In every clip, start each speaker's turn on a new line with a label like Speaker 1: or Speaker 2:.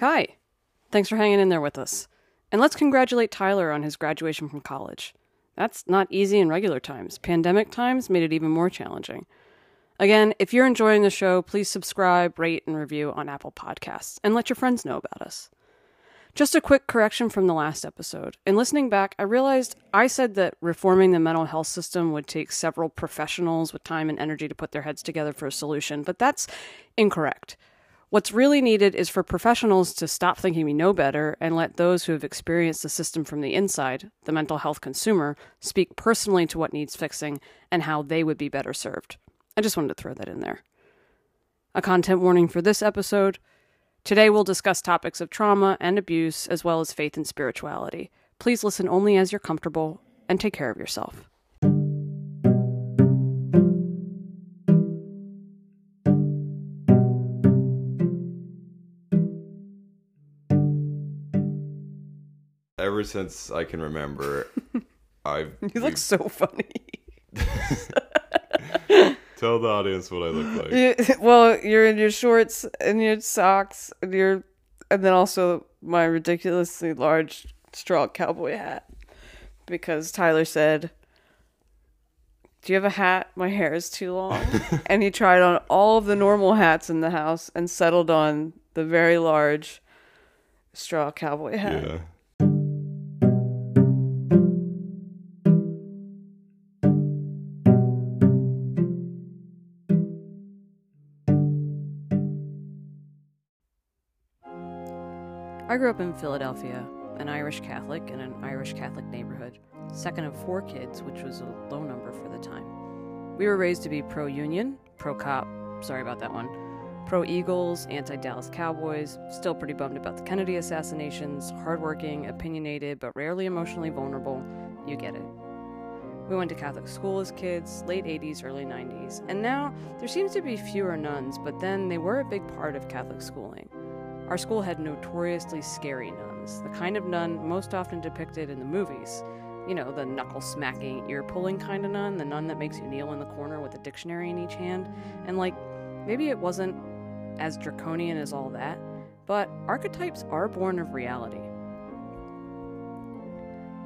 Speaker 1: Hi. Thanks for hanging in there with us. And let's congratulate Tyler on his graduation from college. That's not easy in regular times. Pandemic times made it even more challenging. Again, if you're enjoying the show, please subscribe, rate, and review on Apple Podcasts and let your friends know about us. Just a quick correction from the last episode. In listening back, I realized I said that reforming the mental health system would take several professionals with time and energy to put their heads together for a solution, but that's incorrect. What's really needed is for professionals to stop thinking we know better and let those who have experienced the system from the inside, the mental health consumer, speak personally to what needs fixing and how they would be better served. I just wanted to throw that in there. A content warning for this episode. Today we'll discuss topics of trauma and abuse, as well as faith and spirituality. Please listen only as you're comfortable and take care of yourself.
Speaker 2: Ever since I can remember, I've
Speaker 1: You look so funny.
Speaker 2: tell the audience what I look like.
Speaker 1: You- well, you're in your shorts and your socks and your, and then also my ridiculously large straw cowboy hat, because Tyler said, "Do you have a hat? My hair is too long." and he tried on all of the normal hats in the house and settled on the very large straw cowboy hat.
Speaker 2: Yeah.
Speaker 1: I grew up in Philadelphia, an Irish Catholic in an Irish Catholic neighborhood, second of four kids, which was a low number for the time. We were raised to be pro union, pro cop, sorry about that one, pro Eagles, anti Dallas Cowboys, still pretty bummed about the Kennedy assassinations, hardworking, opinionated, but rarely emotionally vulnerable. You get it. We went to Catholic school as kids, late 80s, early 90s, and now there seems to be fewer nuns, but then they were a big part of Catholic schooling. Our school had notoriously scary nuns, the kind of nun most often depicted in the movies. You know, the knuckle smacking, ear pulling kind of nun, the nun that makes you kneel in the corner with a dictionary in each hand. And, like, maybe it wasn't as draconian as all that, but archetypes are born of reality.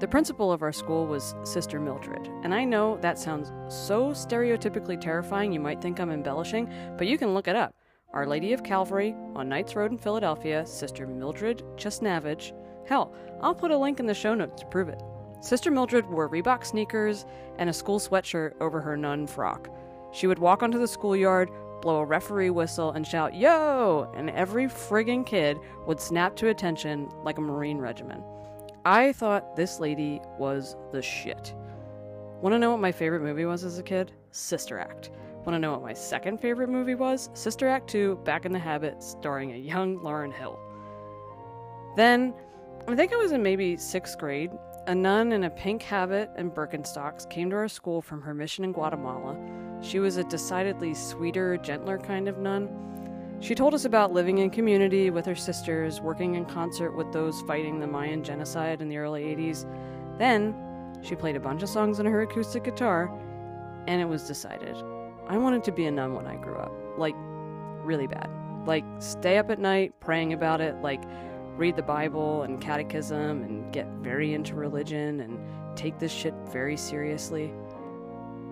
Speaker 1: The principal of our school was Sister Mildred, and I know that sounds so stereotypically terrifying you might think I'm embellishing, but you can look it up. Our Lady of Calvary on Knights Road in Philadelphia, Sister Mildred Chesnavage. Hell, I'll put a link in the show notes to prove it. Sister Mildred wore Reebok sneakers and a school sweatshirt over her nun frock. She would walk onto the schoolyard, blow a referee whistle, and shout, Yo! And every friggin' kid would snap to attention like a Marine regiment. I thought this lady was the shit. Want to know what my favorite movie was as a kid? Sister Act. Want to know what my second favorite movie was? Sister Act 2 Back in the Habit, starring a young Lauryn Hill. Then, I think I was in maybe sixth grade. A nun in a pink habit and Birkenstocks came to our school from her mission in Guatemala. She was a decidedly sweeter, gentler kind of nun. She told us about living in community with her sisters, working in concert with those fighting the Mayan genocide in the early 80s. Then, she played a bunch of songs on her acoustic guitar, and it was decided. I wanted to be a nun when I grew up. Like, really bad. Like, stay up at night praying about it, like, read the Bible and catechism and get very into religion and take this shit very seriously.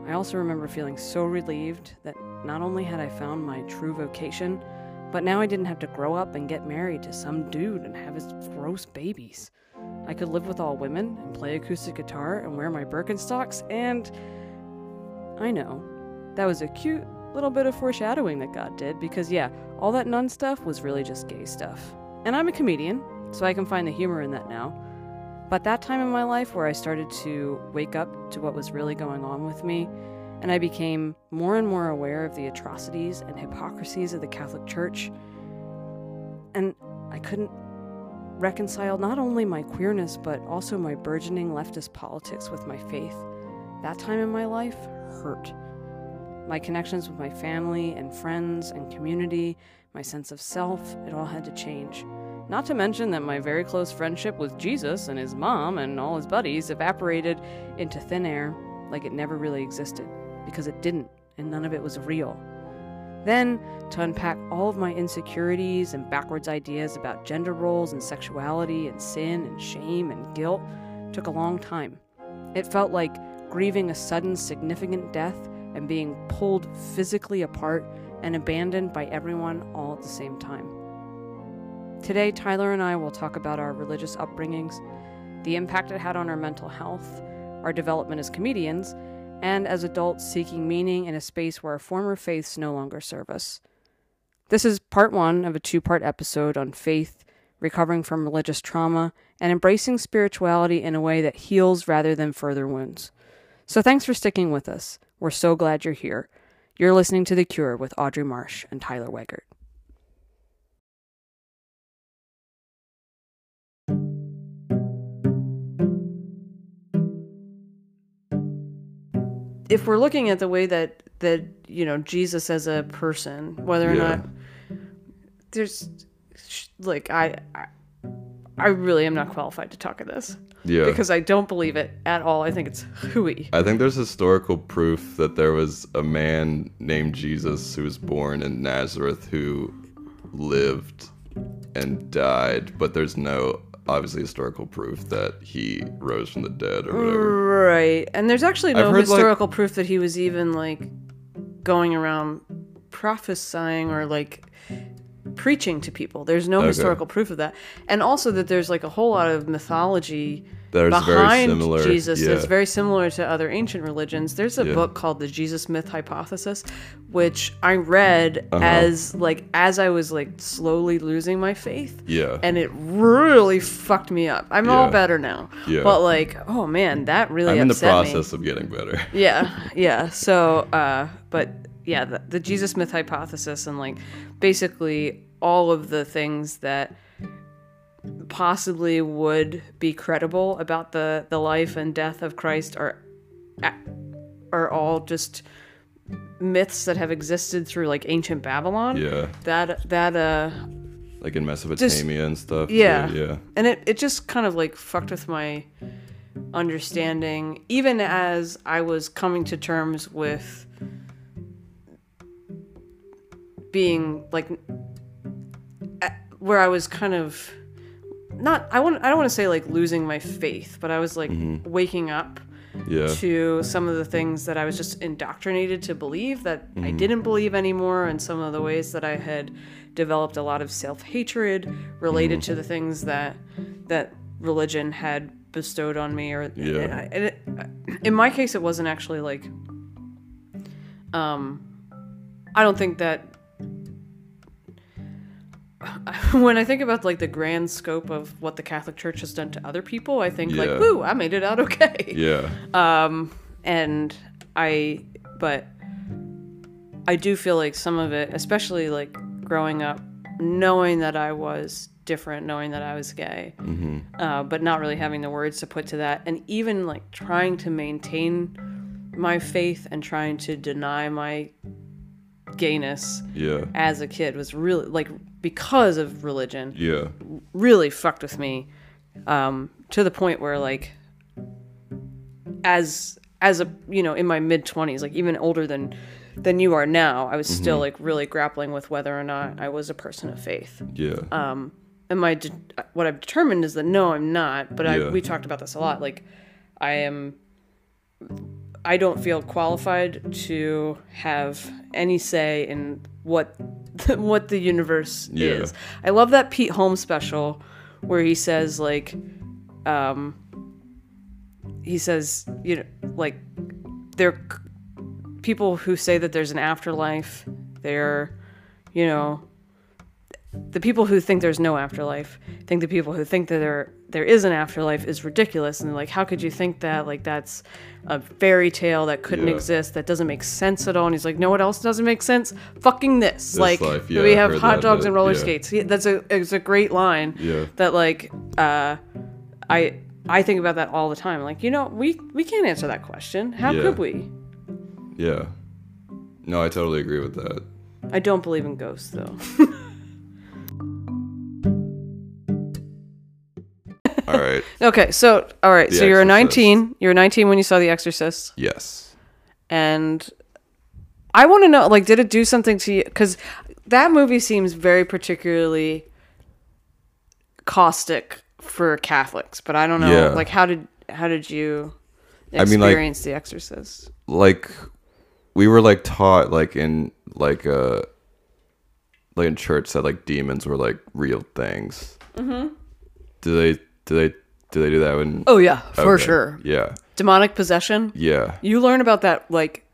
Speaker 1: I also remember feeling so relieved that not only had I found my true vocation, but now I didn't have to grow up and get married to some dude and have his gross babies. I could live with all women and play acoustic guitar and wear my Birkenstocks, and I know that was a cute little bit of foreshadowing that God did because, yeah, all that nun stuff was really just gay stuff. And I'm a comedian, so I can find the humor in that now. But that time in my life where I started to wake up to what was really going on with me, and I became more and more aware of the atrocities and hypocrisies of the Catholic Church, and I couldn't reconcile not only my queerness but also my burgeoning leftist politics with my faith. That time in my life hurt. My connections with my family and friends and community, my sense of self, it all had to change. Not to mention that my very close friendship with Jesus and his mom and all his buddies evaporated into thin air like it never really existed, because it didn't, and none of it was real. Then, to unpack all of my insecurities and backwards ideas about gender roles and sexuality and sin and shame and guilt took a long time. It felt like grieving a sudden significant death and being pulled physically apart and abandoned by everyone all at the same time. Today, Tyler and I will talk about our religious upbringings, the impact it had on our mental health, our development as comedians, and as adults seeking meaning in a space where our former faiths no longer serve us. This is part one of a two part episode on faith, recovering from religious trauma, and embracing spirituality in a way that heals rather than further wounds. So thanks for sticking with us. We're so glad you're here. You're listening to The Cure with Audrie Marsh and Tyler Weggert. If we're looking at the way that that you know Jesus as a person, whether or
Speaker 2: Yeah.
Speaker 1: not there's like I, I I really am not qualified to talk of this
Speaker 2: Yeah.
Speaker 1: because I don't believe it at all. I think it's hooey.
Speaker 2: I think there's historical proof that there was a man named Jesus who was born in Nazareth who lived and died, but there's no obviously historical proof that he rose from the dead or whatever.
Speaker 1: Right. And there's actually no
Speaker 2: I've like-
Speaker 1: historical proof that he was even like going around prophesying or like preaching to people. There's no
Speaker 2: Okay.
Speaker 1: historical proof of that. And also that there's like a whole lot of mythology
Speaker 2: There's
Speaker 1: behind
Speaker 2: similar.
Speaker 1: Jesus
Speaker 2: yeah.
Speaker 1: that's very similar to other ancient religions. There's a
Speaker 2: Yeah.
Speaker 1: book called The Jesus Myth Hypothesis, which I read
Speaker 2: Uh-huh.
Speaker 1: as like as I was like slowly losing my faith.
Speaker 2: yeah.
Speaker 1: And it really fucked me up. I'm all better now.
Speaker 2: Yeah.
Speaker 1: But like, oh man, that really
Speaker 2: I'm in the
Speaker 1: upset me.
Speaker 2: process of getting better.
Speaker 1: Yeah, yeah. So, uh, but yeah, the, the Jesus myth hypothesis and like basically all of the things that possibly would be credible about the the life and death of Christ are are all just myths that have existed through like ancient Babylon.
Speaker 2: Yeah.
Speaker 1: That that uh
Speaker 2: Like in Mesopotamia and stuff. too,
Speaker 1: yeah.
Speaker 2: Yeah.
Speaker 1: and it, it just kind of like fucked with my understanding even as i was coming to terms with being like where i was kind of not i want i don't want to say like losing my faith but i was like mm-hmm. waking up
Speaker 2: Yeah.
Speaker 1: to some of the things that I was just indoctrinated to believe that I mm-hmm. didn't believe anymore, and some of the ways that I had developed a lot of self hatred related mm-hmm. to the things that that religion had bestowed on me. Or
Speaker 2: Yeah.
Speaker 1: and, I- and it, in my case, it wasn't actually like. Um, I don't think that. When I think about like the grand scope of what the Catholic Church has done to other people, I think like,
Speaker 2: Yeah.
Speaker 1: "Woo, I made it out okay."
Speaker 2: Yeah.
Speaker 1: Um, and I, but I do feel like some of it, especially like growing up, knowing that I was different, knowing that I was gay, uh, but not really having the words to put to that, and even like trying to maintain my faith and trying to deny my gayness
Speaker 2: Yeah.
Speaker 1: as a kid was really like because of religion
Speaker 2: Yeah.
Speaker 1: really fucked with me um, to the point where like as as a you know in my mid 20s like even older than than you are now i was still like really grappling with whether or not i was a person of faith
Speaker 2: Yeah.
Speaker 1: um and my de- what i've determined is that no i'm not but I, we talked about this a lot like i am i don't feel qualified to have any say in what what the universe
Speaker 2: Yeah.
Speaker 1: is i love that pete holmes special where he says like um he says you know like there people who say that there's an afterlife they're you know the people who think there's no afterlife think the people who think that there there is an afterlife is ridiculous. And like how could you think that? Like that's a fairy tale that couldn't
Speaker 2: Yeah.
Speaker 1: exist that doesn't make sense at all. And he's like no what else doesn't make sense? Fucking this, like
Speaker 2: life, yeah,
Speaker 1: we
Speaker 2: I've
Speaker 1: hot dogs
Speaker 2: bit,
Speaker 1: and roller
Speaker 2: yeah.
Speaker 1: skates. That's a it's a great line
Speaker 2: Yeah.
Speaker 1: that like uh i i think about that all the time. Like you know we we can't answer that question. How could we?
Speaker 2: Yeah. No, I totally agree with that.
Speaker 1: i don't believe in ghosts though
Speaker 2: All right.
Speaker 1: okay so all right
Speaker 2: The
Speaker 1: so you were 19
Speaker 2: Exorcist.
Speaker 1: you were 19 when you saw the exorcist
Speaker 2: yes.
Speaker 1: and I want to know, like, did it do something to you? Because that movie seems very particularly caustic for Catholics, but I don't know.
Speaker 2: Yeah.
Speaker 1: Like, how did how did you
Speaker 2: I mean, like-
Speaker 1: experience The Exorcist?
Speaker 2: like we were like taught like in like uh like in church that like demons were like real things. Mm-hmm. Do they do they do they do that when
Speaker 1: Oh yeah, for
Speaker 2: Okay.
Speaker 1: sure.
Speaker 2: Yeah.
Speaker 1: Demonic possession.
Speaker 2: Yeah.
Speaker 1: You learn about that like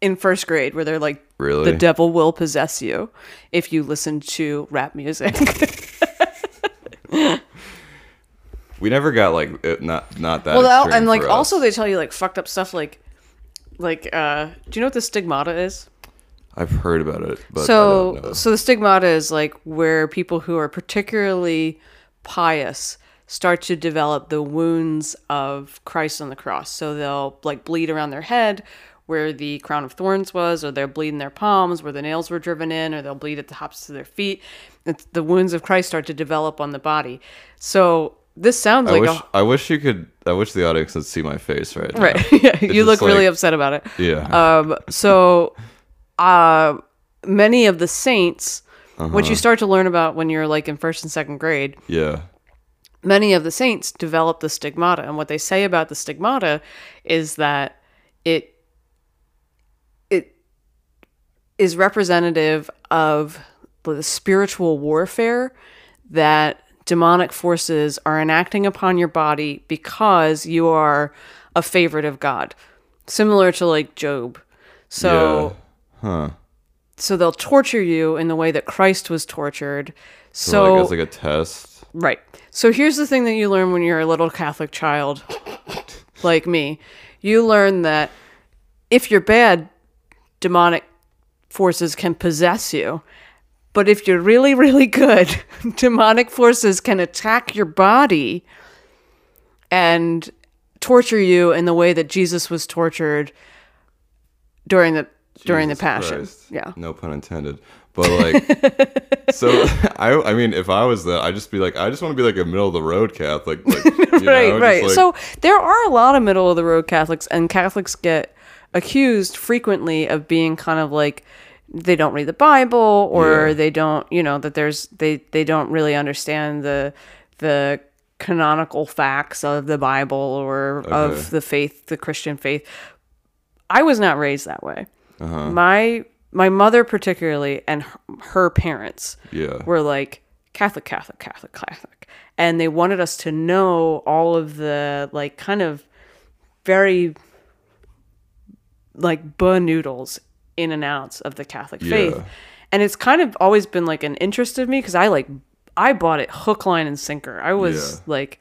Speaker 1: in first grade, where they're like,
Speaker 2: Really?
Speaker 1: the devil will possess you if you listen to rap music.
Speaker 2: We never got like it, not not that
Speaker 1: well, and like also they tell you like fucked up stuff like like uh do you know what the stigmata is?
Speaker 2: I've heard about it, but I
Speaker 1: so
Speaker 2: don't know.
Speaker 1: so the stigmata is like where people who are particularly pious start to develop the wounds of Christ on the cross. So they'll like bleed around their head where the crown of thorns was, or they'll bleed in their palms where the nails were driven in, or they'll bleed at the tops of their feet. It's, the wounds of Christ start to develop on the body. So this sounds
Speaker 2: I
Speaker 1: like
Speaker 2: wish
Speaker 1: a
Speaker 2: I wish you could I wish the audience could see my face right now.
Speaker 1: right. yeah, you look really upset about it.
Speaker 2: Yeah.
Speaker 1: Um, so, uh, many of the saints, which
Speaker 2: Uh-huh.
Speaker 1: you start to learn about when you're like in first and second grade,
Speaker 2: yeah.
Speaker 1: Many of the saints develop the stigmata. And what they say about the stigmata is that it it is representative of the spiritual warfare that demonic forces are enacting upon your body because you are a favorite of God. Similar to like Job. So
Speaker 2: yeah. Huh.
Speaker 1: so they'll torture you in the way that Christ was tortured.
Speaker 2: So,
Speaker 1: So,
Speaker 2: like like a test.
Speaker 1: Right. So here's the thing that you learn when you're a little Catholic child like me. You learn that if you're bad, demonic forces can possess you. But if you're really, really good, demonic forces can attack your body and torture you in the way that Jesus was tortured during the during the passion.
Speaker 2: Christ.
Speaker 1: Yeah.
Speaker 2: No pun intended. But like, so I, I mean, if I was that, I'd just be like, I just want to be like a middle of the road Catholic. Like, you
Speaker 1: right,
Speaker 2: know,
Speaker 1: right.
Speaker 2: like-
Speaker 1: so there are a lot of middle of the road Catholics, and Catholics get accused frequently of being kind of like they don't read the Bible or
Speaker 2: Yeah.
Speaker 1: they don't, you know, that there's they they don't really understand the the canonical facts of the Bible or
Speaker 2: Okay.
Speaker 1: of the faith, the Christian faith. I was not raised that way.
Speaker 2: Uh-huh.
Speaker 1: My my mother particularly and her, parents
Speaker 2: yeah,
Speaker 1: were like Catholic, Catholic, Catholic, Catholic. And they wanted us to know all of the like kind of very like buh noodles in and outs of the Catholic faith.
Speaker 2: Yeah.
Speaker 1: And it's kind of always been like an interest of me because I like I bought it hook, line, and sinker. I was
Speaker 2: Yeah.
Speaker 1: like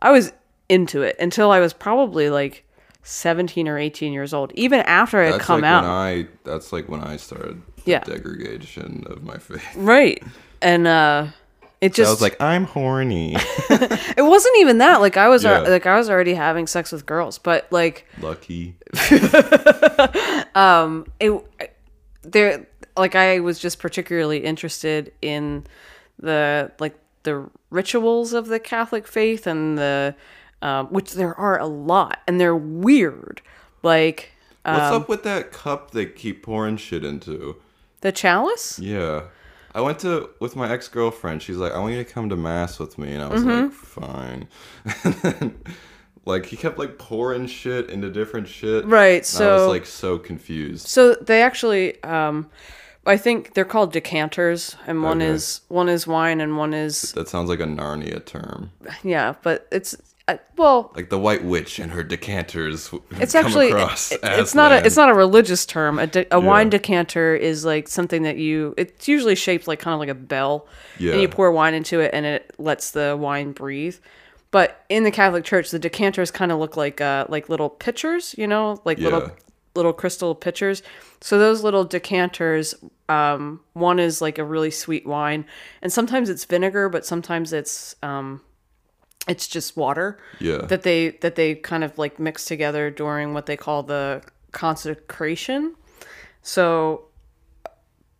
Speaker 1: I was into it until I was probably like 17 or 18 years old. Even after it had come
Speaker 2: like
Speaker 1: out.
Speaker 2: when I. That's like when I started.
Speaker 1: Yeah.
Speaker 2: The degradation of my faith.
Speaker 1: right. And uh it just
Speaker 2: I was like, I'm horny.
Speaker 1: It wasn't even that. Like I was,
Speaker 2: Yeah.
Speaker 1: like I was already having sex with girls, but like
Speaker 2: Lucky.
Speaker 1: um, it, there, like I was just particularly interested in the like the rituals of the Catholic faith and the, um, which there are a lot, and they're weird. Like
Speaker 2: What's
Speaker 1: Um,
Speaker 2: up with that cup they keep pouring shit into?
Speaker 1: the chalice.
Speaker 2: Yeah. I went to with my ex girlfriend. She's like, I want you to come to mass with me, and I was
Speaker 1: Mm-hmm.
Speaker 2: like, fine. and then, like he kept like pouring shit into different shit.
Speaker 1: Right,
Speaker 2: And I was like so confused.
Speaker 1: So they actually, um, I think they're called decanters, and one
Speaker 2: Okay.
Speaker 1: is one is wine and one is
Speaker 2: That sounds like a Narnia term.
Speaker 1: yeah, but it's uh, well,
Speaker 2: Like the White Witch and her decanters.
Speaker 1: it's
Speaker 2: come
Speaker 1: actually
Speaker 2: across
Speaker 1: it- it's not a it's not a religious term. A, de- a wine decanter is like something that you. It's usually shaped like kind of like a bell,
Speaker 2: Yeah.
Speaker 1: and you pour wine into it, and it lets the wine breathe. But in the Catholic Church, the decanters kind of look like uh like little pitchers, you know, like
Speaker 2: Yeah.
Speaker 1: little little crystal pitchers. So those little decanters, um, one is like a really sweet wine, and sometimes it's vinegar, but sometimes it's um, it's just water
Speaker 2: Yeah.
Speaker 1: that they that they kind of like mix together during what they call the consecration. So,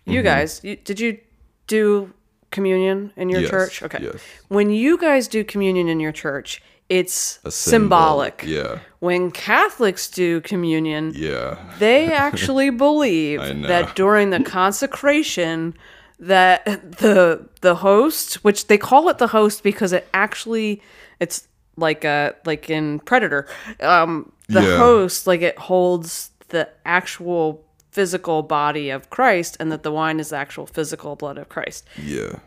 Speaker 1: you
Speaker 2: Mm-hmm.
Speaker 1: guys, you, did you do communion in your
Speaker 2: Yes,
Speaker 1: church? Okay.
Speaker 2: yes.
Speaker 1: When you guys do communion in your church, it's symbolic.
Speaker 2: Yeah.
Speaker 1: When Catholics do communion,
Speaker 2: Yeah.
Speaker 1: they actually believe that during the consecration that the the host which they call it the host because it actually it's like a like in predator um the
Speaker 2: Yeah.
Speaker 1: host like it holds the actual physical body of Christ and that the wine is the actual physical blood of Christ
Speaker 2: Yeah.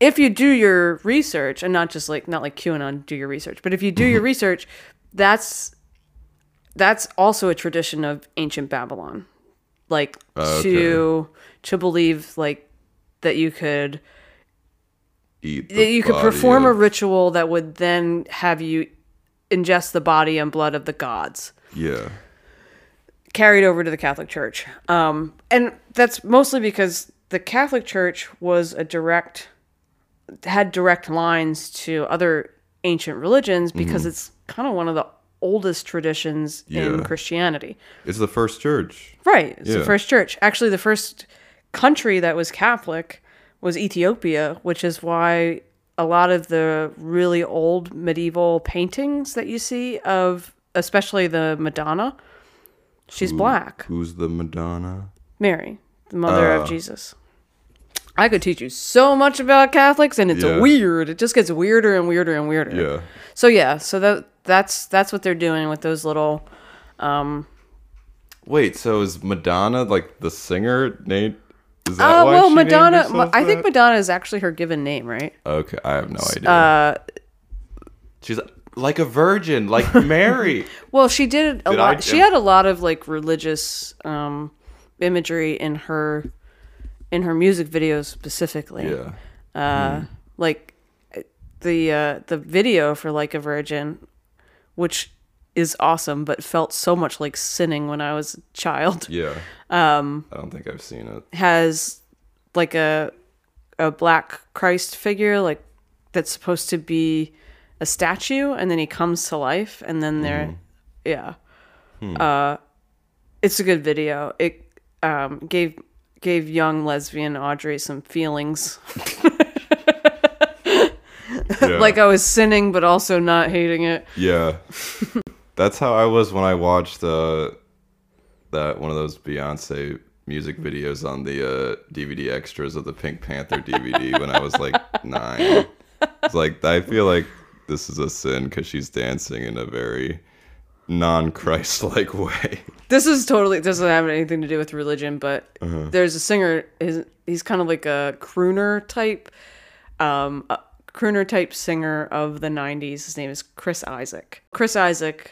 Speaker 1: if you do your research and not just like not like QAnon do your research, but if you do your research, that's that's also a tradition of ancient Babylon. Like to to believe like that you could
Speaker 2: Eat.
Speaker 1: that you could perform a ritual that would then have you ingest the body and blood of the gods
Speaker 2: Yeah.
Speaker 1: carried over to the Catholic Church. Um, and that's mostly because the Catholic Church was a direct, had direct lines to other ancient religions because it's kind of one of the oldest traditions in Christianity.
Speaker 2: It's the first church.
Speaker 1: Right. It's the first church. Actually, the first country that was Catholic was Ethiopia, which is why a lot of the really old medieval paintings that you see of, especially the Madonna, she's black.
Speaker 2: Who's the Madonna?
Speaker 1: Mary, the mother
Speaker 2: Oh.
Speaker 1: of ah. Jesus. I could teach you so much about Catholics, and it's
Speaker 2: Yeah.
Speaker 1: weird. It just gets weirder and weirder and weirder.
Speaker 2: Yeah.
Speaker 1: So yeah, so that that's that's what they're doing with those little.
Speaker 2: Um, Wait, so is Madonna like the singer Nate? Is that
Speaker 1: Uh,
Speaker 2: why
Speaker 1: well,
Speaker 2: she named
Speaker 1: Madonna.
Speaker 2: herself
Speaker 1: I think
Speaker 2: that?
Speaker 1: Madonna is actually her given name, right?
Speaker 2: Okay, I have no idea.
Speaker 1: Uh,
Speaker 2: She's like a virgin, like Mary.
Speaker 1: well, she did a
Speaker 2: Did
Speaker 1: lot.
Speaker 2: I-
Speaker 1: she had a lot of like religious um, imagery in her in her music videos specifically.
Speaker 2: yeah.
Speaker 1: uh, like the uh, the video for like a virgin, which is awesome, but felt so much like sinning when I was a child.
Speaker 2: Yeah. Um I don't think I've seen it.
Speaker 1: Has like a a black Christ figure like that's supposed to be a statue, and then he comes to life, and then they're yeah. Uh, it's a good video. It um, gave gave young lesbian Audrie some feelings.
Speaker 2: Yeah.
Speaker 1: like I was sinning, but also not hating it.
Speaker 2: Yeah. That's how I was when I watched uh that one of those Beyoncé music videos on the uh, DVD extras of the Pink Panther DVD when I was like nine. It's like I feel like this is a sin because she's dancing in a very non-Christ-like way.
Speaker 1: This is totally doesn't have anything to do with religion, but
Speaker 2: Uh-huh.
Speaker 1: there's a singer. His, he's kind of like a crooner type, um, a crooner type singer of the '90s. His name is Chris Isaak. Chris Isaak,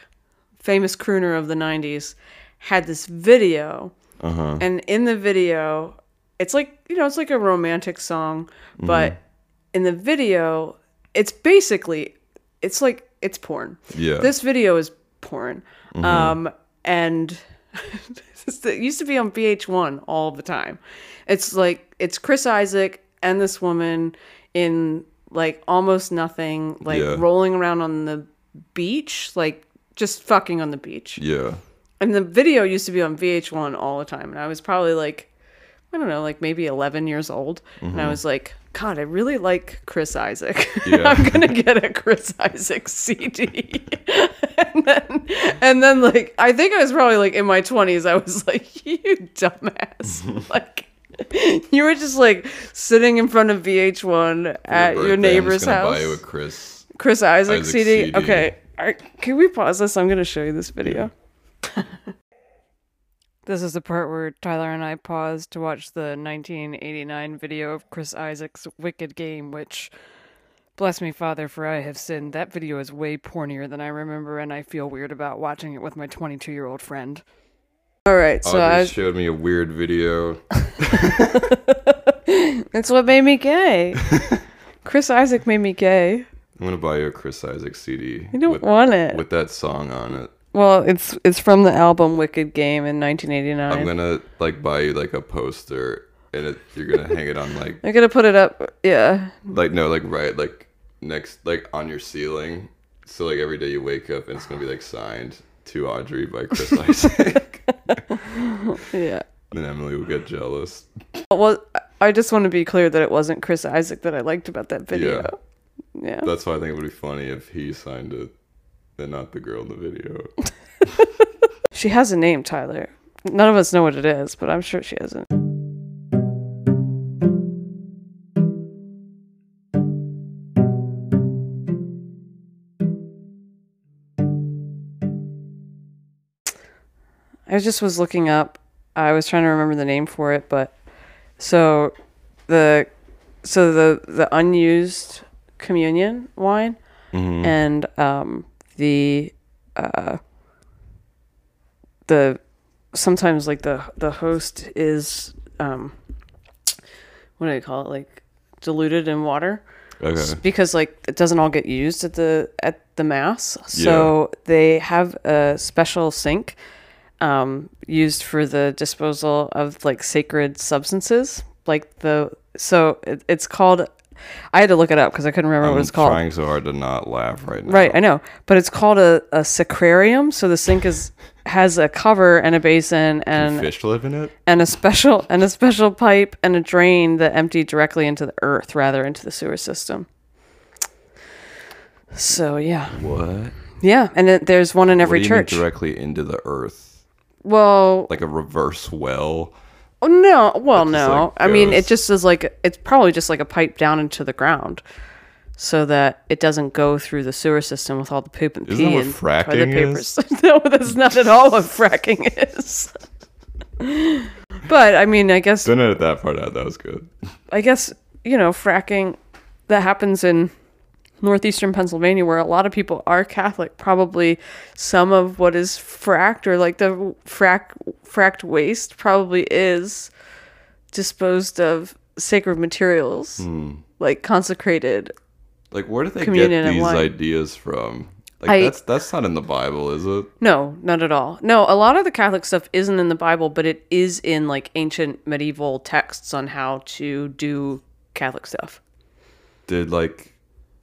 Speaker 1: famous crooner of the '90s, had this video,
Speaker 2: Uh-huh.
Speaker 1: and in the video, it's like you know, it's like a romantic song, but
Speaker 2: Mm-hmm.
Speaker 1: in the video, it's basically, it's like it's porn.
Speaker 2: Yeah.
Speaker 1: This video is porn. Um, and it used to be on VH1 all the time. It's like it's Chris Isaak and this woman in like almost nothing, like
Speaker 2: Yeah.
Speaker 1: rolling around on the beach, like just fucking on the beach.
Speaker 2: Yeah.
Speaker 1: And the video used to be on VH1 all the time. And I was probably like, I don't know, like maybe 11 years old. And I mm-hmm. was like, God, I really like Chris Isaak.
Speaker 2: Yeah.
Speaker 1: I'm going to get a Chris Isaak CD. and then, and then, like, I think I was probably like in my 20s. I was like, you dumbass. like, you were just like sitting in front of VH1 at
Speaker 2: birthday,
Speaker 1: your neighbor's house.
Speaker 2: Buy you a Chris.
Speaker 1: Chris Isaak,
Speaker 2: Isaak
Speaker 1: CD.
Speaker 2: CD.
Speaker 1: Okay. All right, can we pause this? I'm going to show you this video. this is the part where Tyler and I paused to watch the 1989 video of Chris Isaak's Wicked Game, which, bless me, Father, for I have sinned. That video is way pornier than I remember, and I feel weird about watching it with my 22 year old friend. All right, so
Speaker 2: Audrie
Speaker 1: I,
Speaker 2: showed me a weird video.
Speaker 1: That's what made me gay. Chris Isaak made me gay.
Speaker 2: I'm gonna buy you a Chris Isaak CD.
Speaker 1: I don't
Speaker 2: with,
Speaker 1: want it.
Speaker 2: with that song on it.
Speaker 1: Well, it's it's from the album Wicked Game in 1989.
Speaker 2: I'm gonna like buy you like a poster, and it, you're gonna hang it on like
Speaker 1: I'm gonna put it up. Yeah.
Speaker 2: like no like right like next like on your ceiling. So like every day you wake up, and it's gonna be like signed to Audrie by Chris Isaak.
Speaker 1: Yeah.
Speaker 2: then Emily will get jealous.
Speaker 1: Well, I just want to be clear that it wasn't Chris Isaak that I liked about that video. Yeah.
Speaker 2: That's why I think it would be funny if he signed it and not the girl in the video.
Speaker 1: She has a name, Tyler. None of us know what it is, but I'm sure she has it. I just was looking up. I was trying to remember the name for it, but so the so the the unused communion wine and um, the uh, the sometimes like the the host is um, what do they call it? Like diluted in water
Speaker 2: Okay.
Speaker 1: because like it doesn't all get used at the at the mass. So they have a special sink um, used for the disposal of like sacred substances like the so it, it's called i had to look it up because i couldn't remember
Speaker 2: I'm
Speaker 1: what it's called
Speaker 2: trying so hard to not laugh right now.
Speaker 1: Right, I know, but it's called a, a sacrarium. So the sink is has a cover and a basin and
Speaker 2: Fish live in it?
Speaker 1: and a special and a special pipe and a drain that empty directly into the earth rather into the sewer system. So yeah,
Speaker 2: What?
Speaker 1: yeah, and it, there's one in every
Speaker 2: what do you mean
Speaker 1: church.
Speaker 2: directly into the earth?
Speaker 1: well,
Speaker 2: Like a reverse well?
Speaker 1: Oh, no, well,
Speaker 2: just,
Speaker 1: no.
Speaker 2: like,
Speaker 1: I mean, it
Speaker 2: goes-
Speaker 1: just is like it's probably just like a pipe down into the ground. So that it doesn't go through the sewer system with all the poop and
Speaker 2: Isn't
Speaker 1: pee
Speaker 2: that what
Speaker 1: and
Speaker 2: fracking
Speaker 1: toilet papers. no, that's not at all what fracking is. but I mean, I guess
Speaker 2: Didn't edit that part out. That was good.
Speaker 1: I guess you know fracking that happens in northeastern Pennsylvania, where a lot of people are Catholic. Probably some of what is fracked or like the frack fracked waste probably is disposed of sacred materials,
Speaker 2: Hmm.
Speaker 1: like consecrated.
Speaker 2: Like, where do they get these ideas from? Like,
Speaker 1: I-
Speaker 2: that's that's not in the Bible, is it?
Speaker 1: No, not at all. No, a lot of the Catholic stuff isn't in the Bible, but it is in like ancient medieval texts on how to do Catholic stuff.
Speaker 2: Did like,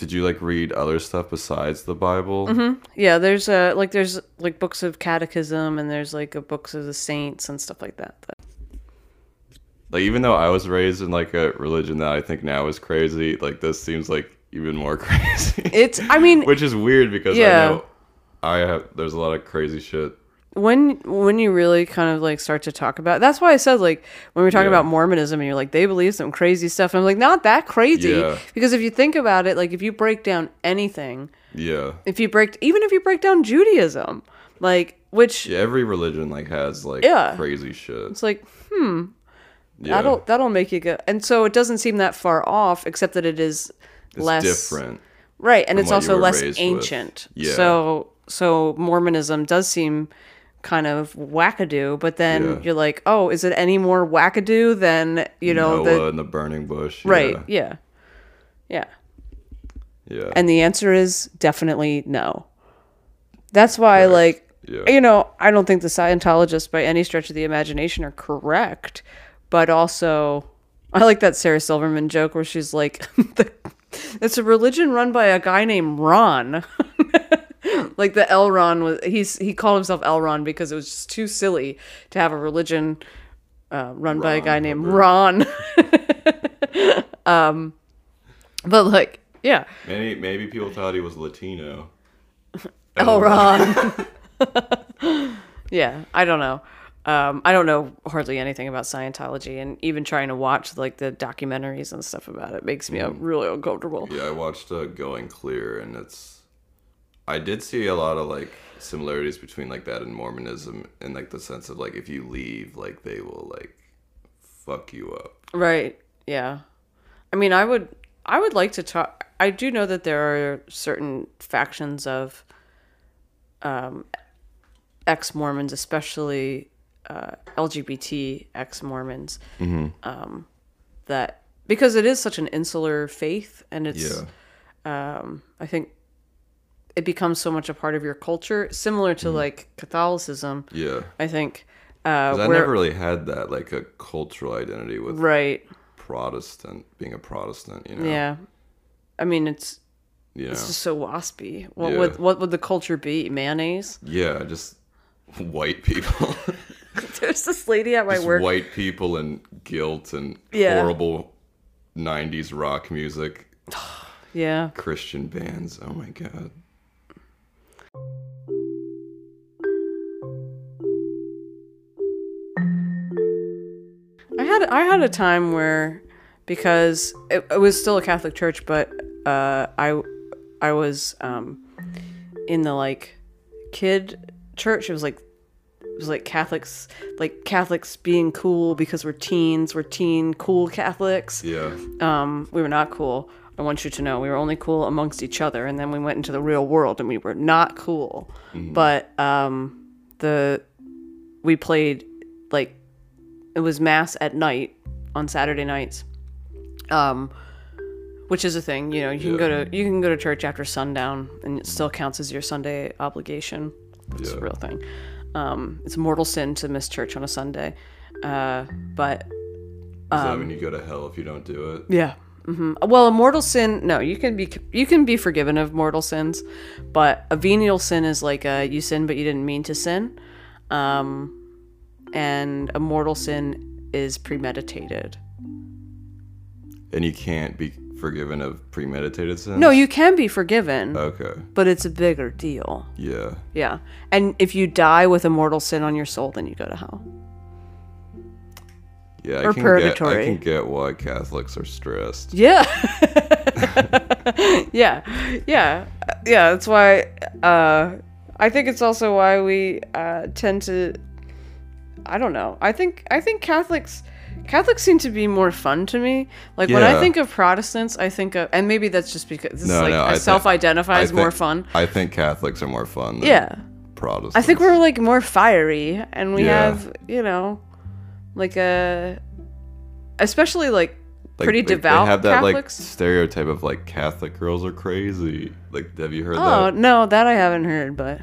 Speaker 2: did you like read other stuff besides the Bible?
Speaker 1: Yeah, there's uh like there's like books of catechism and there's like a books of the saints and stuff like that.
Speaker 2: Like, even though I was raised in like a religion that I think now is crazy, like this seems like even more crazy.
Speaker 1: It's I mean
Speaker 2: Which is weird because
Speaker 1: Yeah.
Speaker 2: I know I have. There's a lot of crazy shit.
Speaker 1: When when you really kind of like start to talk about that's why I said like when we were talking
Speaker 2: Yeah.
Speaker 1: about Mormonism and you're like they believe some crazy stuff and I'm like not that crazy
Speaker 2: Yeah.
Speaker 1: because if you think about it like if you break down anything
Speaker 2: Yeah.
Speaker 1: if you break even if you break down Judaism like which
Speaker 2: Yeah, every religion like has like
Speaker 1: Yeah.
Speaker 2: crazy shit.
Speaker 1: it's like hmm
Speaker 2: Yeah.
Speaker 1: that'll that'll make you go and so it doesn't seem that far off except that it is
Speaker 2: it's
Speaker 1: less
Speaker 2: different.
Speaker 1: right and it's also less
Speaker 2: raised with.
Speaker 1: ancient
Speaker 2: Yeah.
Speaker 1: so so mormonism does seem kind of wackadoo but then
Speaker 2: Yeah.
Speaker 1: you're like oh is it any more wackadoo than you know
Speaker 2: Noah
Speaker 1: the
Speaker 2: and the burning bush.
Speaker 1: right
Speaker 2: Yeah.
Speaker 1: yeah yeah
Speaker 2: Yeah.
Speaker 1: and the answer is definitely no that's why like
Speaker 2: yeah.
Speaker 1: you know i don't think the scientologists by any stretch of the imagination are correct but also i like that sarah silverman joke where she's like the, it's a religion run by a guy named ron like the elron was he's he called himself elron because it was just too silly to have a religion uh, run by a
Speaker 2: Ron
Speaker 1: guy named ron um but like yeah
Speaker 2: Maybe maybe people thought he was Latino.
Speaker 1: Elron. yeah, I don't know. Um, I don't know hardly anything about Scientology, and even trying to watch like the documentaries and stuff about it makes me uh, really uncomfortable.
Speaker 2: Yeah, I watched uh, Going Clear, and it's. I did see a lot of like similarities between like that and Mormonism, in like the sense of like if you leave, like they will like fuck you up.
Speaker 1: Right? Yeah. I mean, I would, I would like to talk. I do know that there are certain factions of um, ex Mormons, especially uh, LGBT ex Mormons, um, that because it is such an insular faith, and it's
Speaker 2: Yeah,
Speaker 1: um, I think it becomes so much a part of your culture, similar to like Catholicism.
Speaker 2: yeah.
Speaker 1: I think. Uh,
Speaker 2: 'Cause I never really had that like a cultural identity with
Speaker 1: right.
Speaker 2: Protestant, being a Protestant. You know.
Speaker 1: Yeah. I mean, it's
Speaker 2: know.
Speaker 1: it's just so waspy. What
Speaker 2: Yeah.
Speaker 1: would what would the culture be? Mayonnaise?
Speaker 2: Yeah, just white people.
Speaker 1: There's this lady at my
Speaker 2: just
Speaker 1: work.
Speaker 2: white people and guilt and
Speaker 1: Yeah.
Speaker 2: horrible 90s rock music.
Speaker 1: Yeah.
Speaker 2: Christian bands. Oh my god.
Speaker 1: Had I had a time where because it, it was still a Catholic church, but uh, I I was um, in the like kid church. It was like it was like Catholics like Catholics being cool because we're teens. We're teen cool Catholics.
Speaker 2: Yeah.
Speaker 1: Um, we were not cool. I want you to know we were only cool amongst each other, and then we went into the real world and we were not cool. But um, the we played it was mass at night on Saturday nights. Um, which is a thing, you know, you can go to you can go to church after sundown and it still counts as your Sunday obligation. It's a real thing. Um, it's a mortal sin to miss church on a Sunday. Uh, but
Speaker 2: Does that mean you go to hell if you don't do it?
Speaker 1: yeah. hmm Well, a mortal sin, no, you can be you can be forgiven of mortal sins, but a venial sin is like uh, you sin but you didn't mean to sin, um, and a mortal sin is premeditated.
Speaker 2: And you can't be forgiven of premeditated sins?
Speaker 1: No, you can be forgiven,
Speaker 2: Okay.
Speaker 1: but it's a bigger deal.
Speaker 2: Yeah.
Speaker 1: Yeah, and if you die with a mortal sin on your soul, then you go to hell.
Speaker 2: Yeah, I
Speaker 1: Or
Speaker 2: can
Speaker 1: purgatory.
Speaker 2: Get, I can get why Catholics are stressed.
Speaker 1: Yeah. yeah. Yeah. Yeah. That's why uh, I think it's also why we uh, tend to. I don't know. I think I think Catholics Catholics seem to be more fun to me. Like when I think of Protestants, I think of and maybe that's just because this
Speaker 2: No,
Speaker 1: is like
Speaker 2: no, I
Speaker 1: I self-identify
Speaker 2: I
Speaker 1: as more fun.
Speaker 2: I think Catholics are more fun than
Speaker 1: Yeah.
Speaker 2: Protestants.
Speaker 1: I think we're like more fiery and we
Speaker 2: Yeah.
Speaker 1: have, you know, like a especially like
Speaker 2: Like,
Speaker 1: pretty
Speaker 2: they-
Speaker 1: devout
Speaker 2: They have that
Speaker 1: Catholics.
Speaker 2: like stereotype of like Catholic girls are crazy. Like, have you heard
Speaker 1: Oh
Speaker 2: that?
Speaker 1: no, that I haven't heard, but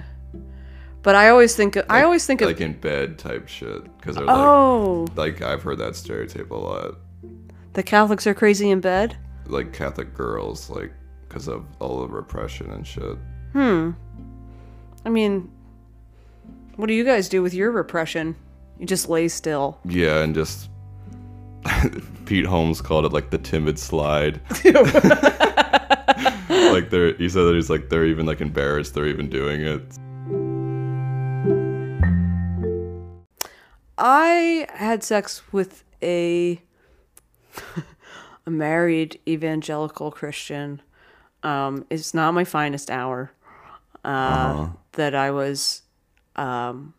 Speaker 1: but I always think of, I always think of
Speaker 2: like in bed type shit because they're like
Speaker 1: oh
Speaker 2: like I've heard that stereotype a lot.
Speaker 1: the Catholics are crazy in bed.
Speaker 2: Like Catholic girls, like because of all the repression and shit. Hmm.
Speaker 1: I mean, what do you guys do with your repression? You just lay still.
Speaker 2: Yeah, and just Pete Holmes called it like the timid slide. like they're he said that he's like they're even like embarrassed they're even doing it.
Speaker 1: I had sex with a a married evangelical Christian. Um, it's not my finest hour. Uh, That I was um,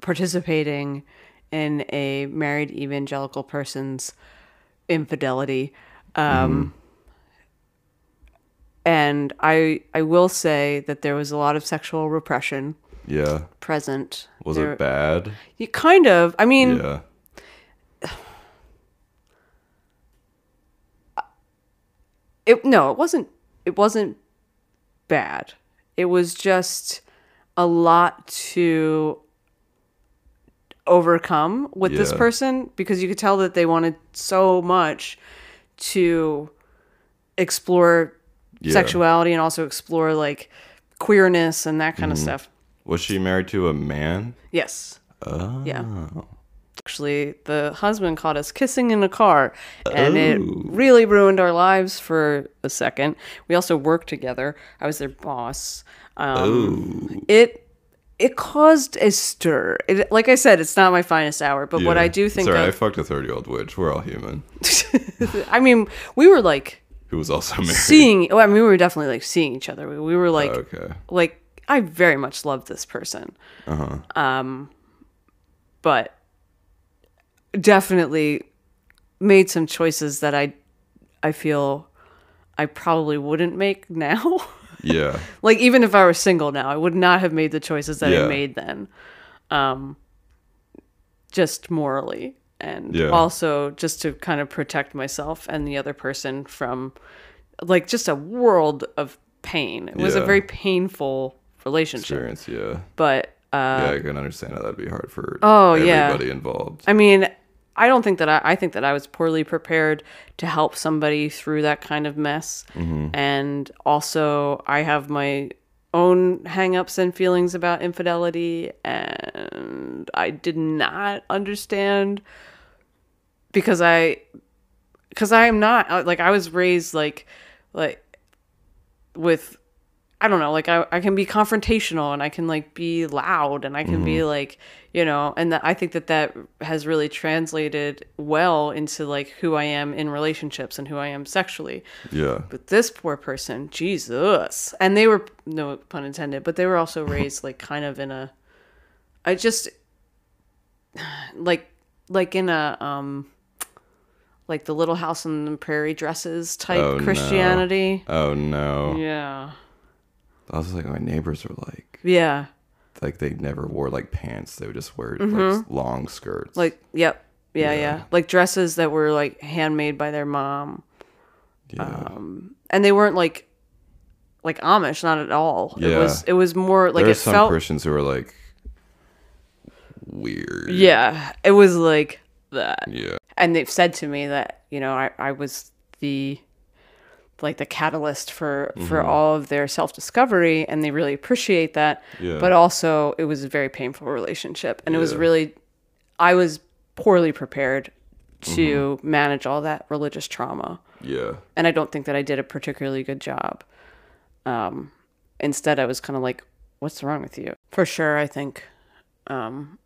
Speaker 1: participating in a married evangelical person's infidelity. Um, And I I will say that there was a lot of sexual repression
Speaker 2: Yeah.
Speaker 1: present.
Speaker 2: Was it bad?
Speaker 1: You kind of. I mean,
Speaker 2: Yeah.
Speaker 1: it no, it wasn't it wasn't bad. It was just a lot to overcome with this
Speaker 2: Yeah.
Speaker 1: person because you could tell that they wanted so much to explore
Speaker 2: Yeah.
Speaker 1: sexuality and also explore like queerness and that
Speaker 2: Mm-hmm.
Speaker 1: kind of stuff.
Speaker 2: Was she married to a man?
Speaker 1: Yes.
Speaker 2: Oh.
Speaker 1: Yeah. Actually, the husband caught us kissing in a car, and it
Speaker 2: Oh.
Speaker 1: really ruined our lives for a second. We also worked together. I was their boss. Um,
Speaker 2: Oh.
Speaker 1: It it caused a stir. It, like I said, it's not my finest hour, but what I do think
Speaker 2: Sorry, I fucked a 30 year old witch. We're all human.
Speaker 1: I mean, we were like
Speaker 2: Who was also married.
Speaker 1: seeing. Oh, I mean, we were definitely like seeing each other. We, we were like,
Speaker 2: okay.
Speaker 1: like I very much love this person.
Speaker 2: Uh-huh.
Speaker 1: Um, but definitely made some choices that I I feel I probably wouldn't make now.
Speaker 2: Yeah.
Speaker 1: like even if I were single now, I would not have made the choices that
Speaker 2: Yeah.
Speaker 1: I made then. Um, just morally and
Speaker 2: Yeah.
Speaker 1: also just to kind of protect myself and the other person from like just a world of pain. It was a very painful relationship.
Speaker 2: Experience, yeah.
Speaker 1: But uh
Speaker 2: yeah, I can understand how that'd be hard for
Speaker 1: Oh, yeah.
Speaker 2: everybody involved.
Speaker 1: I mean, I don't think that I, I think that I was poorly prepared to help somebody through that kind of mess. And also, I have my own hangups and feelings about infidelity, and I did not understand because I because I'm not uh, like I was raised like like with I don't know like I, I can be confrontational and I can like be loud and I can be like you know and that, I think that that has really translated well into like who I am in relationships and who I am sexually
Speaker 2: Yeah.
Speaker 1: but this poor person Jesus and they were no pun intended but they were also raised like kind of in a I just like like in a um like the little house on the prairie dresses type
Speaker 2: Oh, no.
Speaker 1: Christianity.
Speaker 2: Oh no.
Speaker 1: Yeah.
Speaker 2: I was like, my neighbors were like,
Speaker 1: Yeah.
Speaker 2: like they never wore like pants. They would just wear like long skirts.
Speaker 1: Like yep. Yeah, yeah,
Speaker 2: Yeah.
Speaker 1: Like dresses that were like handmade by their mom.
Speaker 2: yeah.
Speaker 1: Um and they weren't like like Amish, not at all. It
Speaker 2: Yeah.
Speaker 1: was it was more like
Speaker 2: there are
Speaker 1: it
Speaker 2: some
Speaker 1: felt
Speaker 2: Christians who are like weird.
Speaker 1: Yeah. It was like that.
Speaker 2: Yeah.
Speaker 1: and they've said to me that you know I, I was the like the catalyst for for
Speaker 2: Mm-hmm.
Speaker 1: all of their self-discovery and they really appreciate that
Speaker 2: Yeah.
Speaker 1: but also it was a very painful relationship and it was really i was poorly prepared to
Speaker 2: Mm-hmm.
Speaker 1: manage all that religious trauma
Speaker 2: Yeah.
Speaker 1: and i don't think that i did a particularly good job um instead i was kind of like what's wrong with you for sure i think um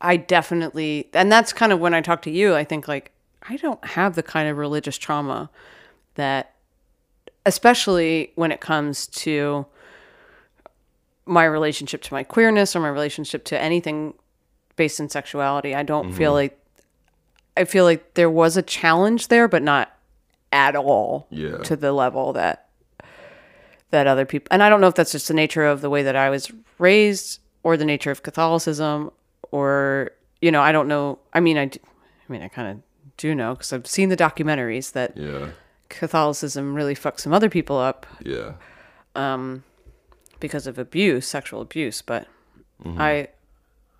Speaker 1: i definitely and that's kind of when i talk to you i think like i don't have the kind of religious trauma that especially when it comes to my relationship to my queerness or my relationship to anything based in sexuality i don't feel mm-hmm. like i feel like there was a challenge there but not at all
Speaker 2: Yeah.
Speaker 1: to the level that that other people and I don't know if that's just the nature of the way that I was raised or the nature of Catholicism or you know I don't know I mean I, do, I mean I kind of do know because I've seen the documentaries that
Speaker 2: Yeah.
Speaker 1: Catholicism really fucks some other people up
Speaker 2: Yeah.
Speaker 1: Um, because of abuse sexual abuse but
Speaker 2: Mm-hmm.
Speaker 1: I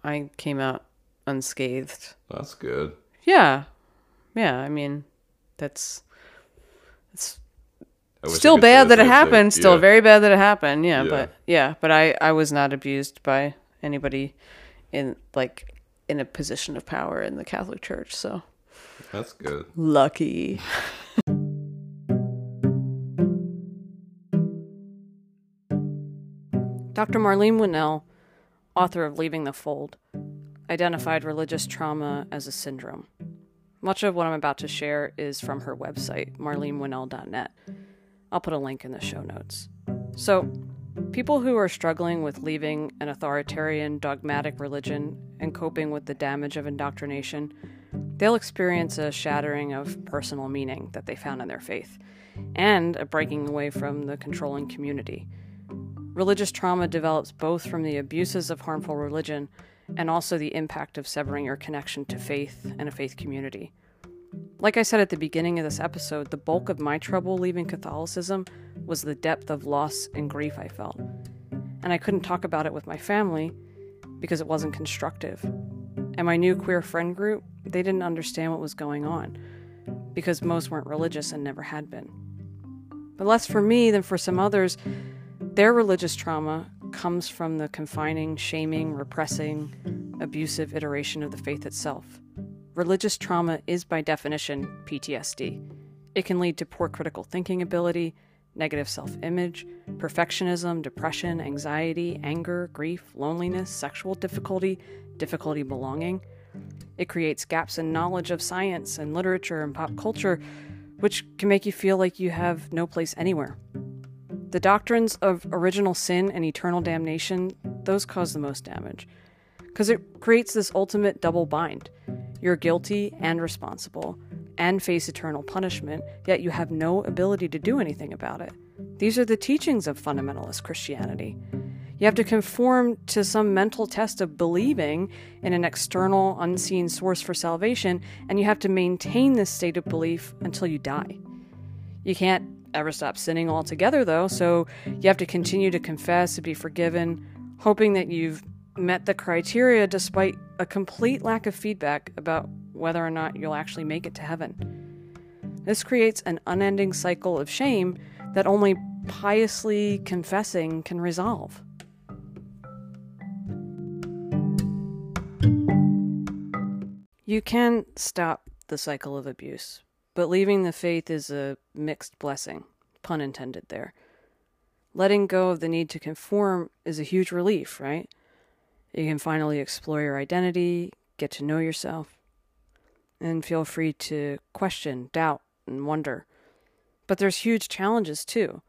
Speaker 1: I came out unscathed
Speaker 2: That's good.
Speaker 1: yeah yeah I mean that's it's
Speaker 2: I wish I
Speaker 1: still bad that it
Speaker 2: same thing.
Speaker 1: happened still
Speaker 2: Yeah.
Speaker 1: very bad that it happened yeah,
Speaker 2: Yeah.
Speaker 1: but yeah but i i was not abused by anybody in like in a position of power in the catholic church so
Speaker 2: That's good.
Speaker 1: lucky dr marlene winell author of leaving the fold identified religious trauma as a syndrome much of what i'm about to share is from her website marlenewinell.net I'll put a link in the show notes. So, people who are struggling with leaving an authoritarian, dogmatic religion and coping with the damage of indoctrination, they'll experience a shattering of personal meaning that they found in their faith, and a breaking away from the controlling community. Religious trauma develops both from the abuses of harmful religion and also the impact of severing your connection to faith and a faith community. Like I said at the beginning of this episode, the bulk of my trouble leaving Catholicism was the depth of loss and grief I felt. And I couldn't talk about it with my family because it wasn't constructive. And my new queer friend group, they didn't understand what was going on because most weren't religious and never had been. But less for me than for some others, their religious trauma comes from the confining, shaming, repressing, abusive iteration of the faith itself. Religious trauma is, by definition, PTSD. It can lead to poor critical thinking ability, negative self image, perfectionism, depression, anxiety, anger, grief, loneliness, sexual difficulty, difficulty belonging. It creates gaps in knowledge of science and literature and pop culture, which can make you feel like you have no place anywhere. The doctrines of original sin and eternal damnation, those cause the most damage. Because it creates this ultimate double bind. You're guilty and responsible, and face eternal punishment, yet you have no ability to do anything about it. These are the teachings of fundamentalist Christianity. You have to conform to some mental test of believing in an external, unseen source for salvation, and you have to maintain this state of belief until you die. You can't ever stop sinning altogether, though, so you have to continue to confess, to be forgiven, hoping that you've met the criteria despite a complete lack of feedback about whether or not you'll actually make it to heaven. This creates an unending cycle of shame that only piously confessing can resolve. You can stop the cycle of abuse, But leaving the faith is a mixed blessing, pun intended there. Letting go of the need to conform is a huge relief, right? You can finally explore your identity, get to know yourself, and feel free to question, doubt, and wonder. But there's huge challenges too.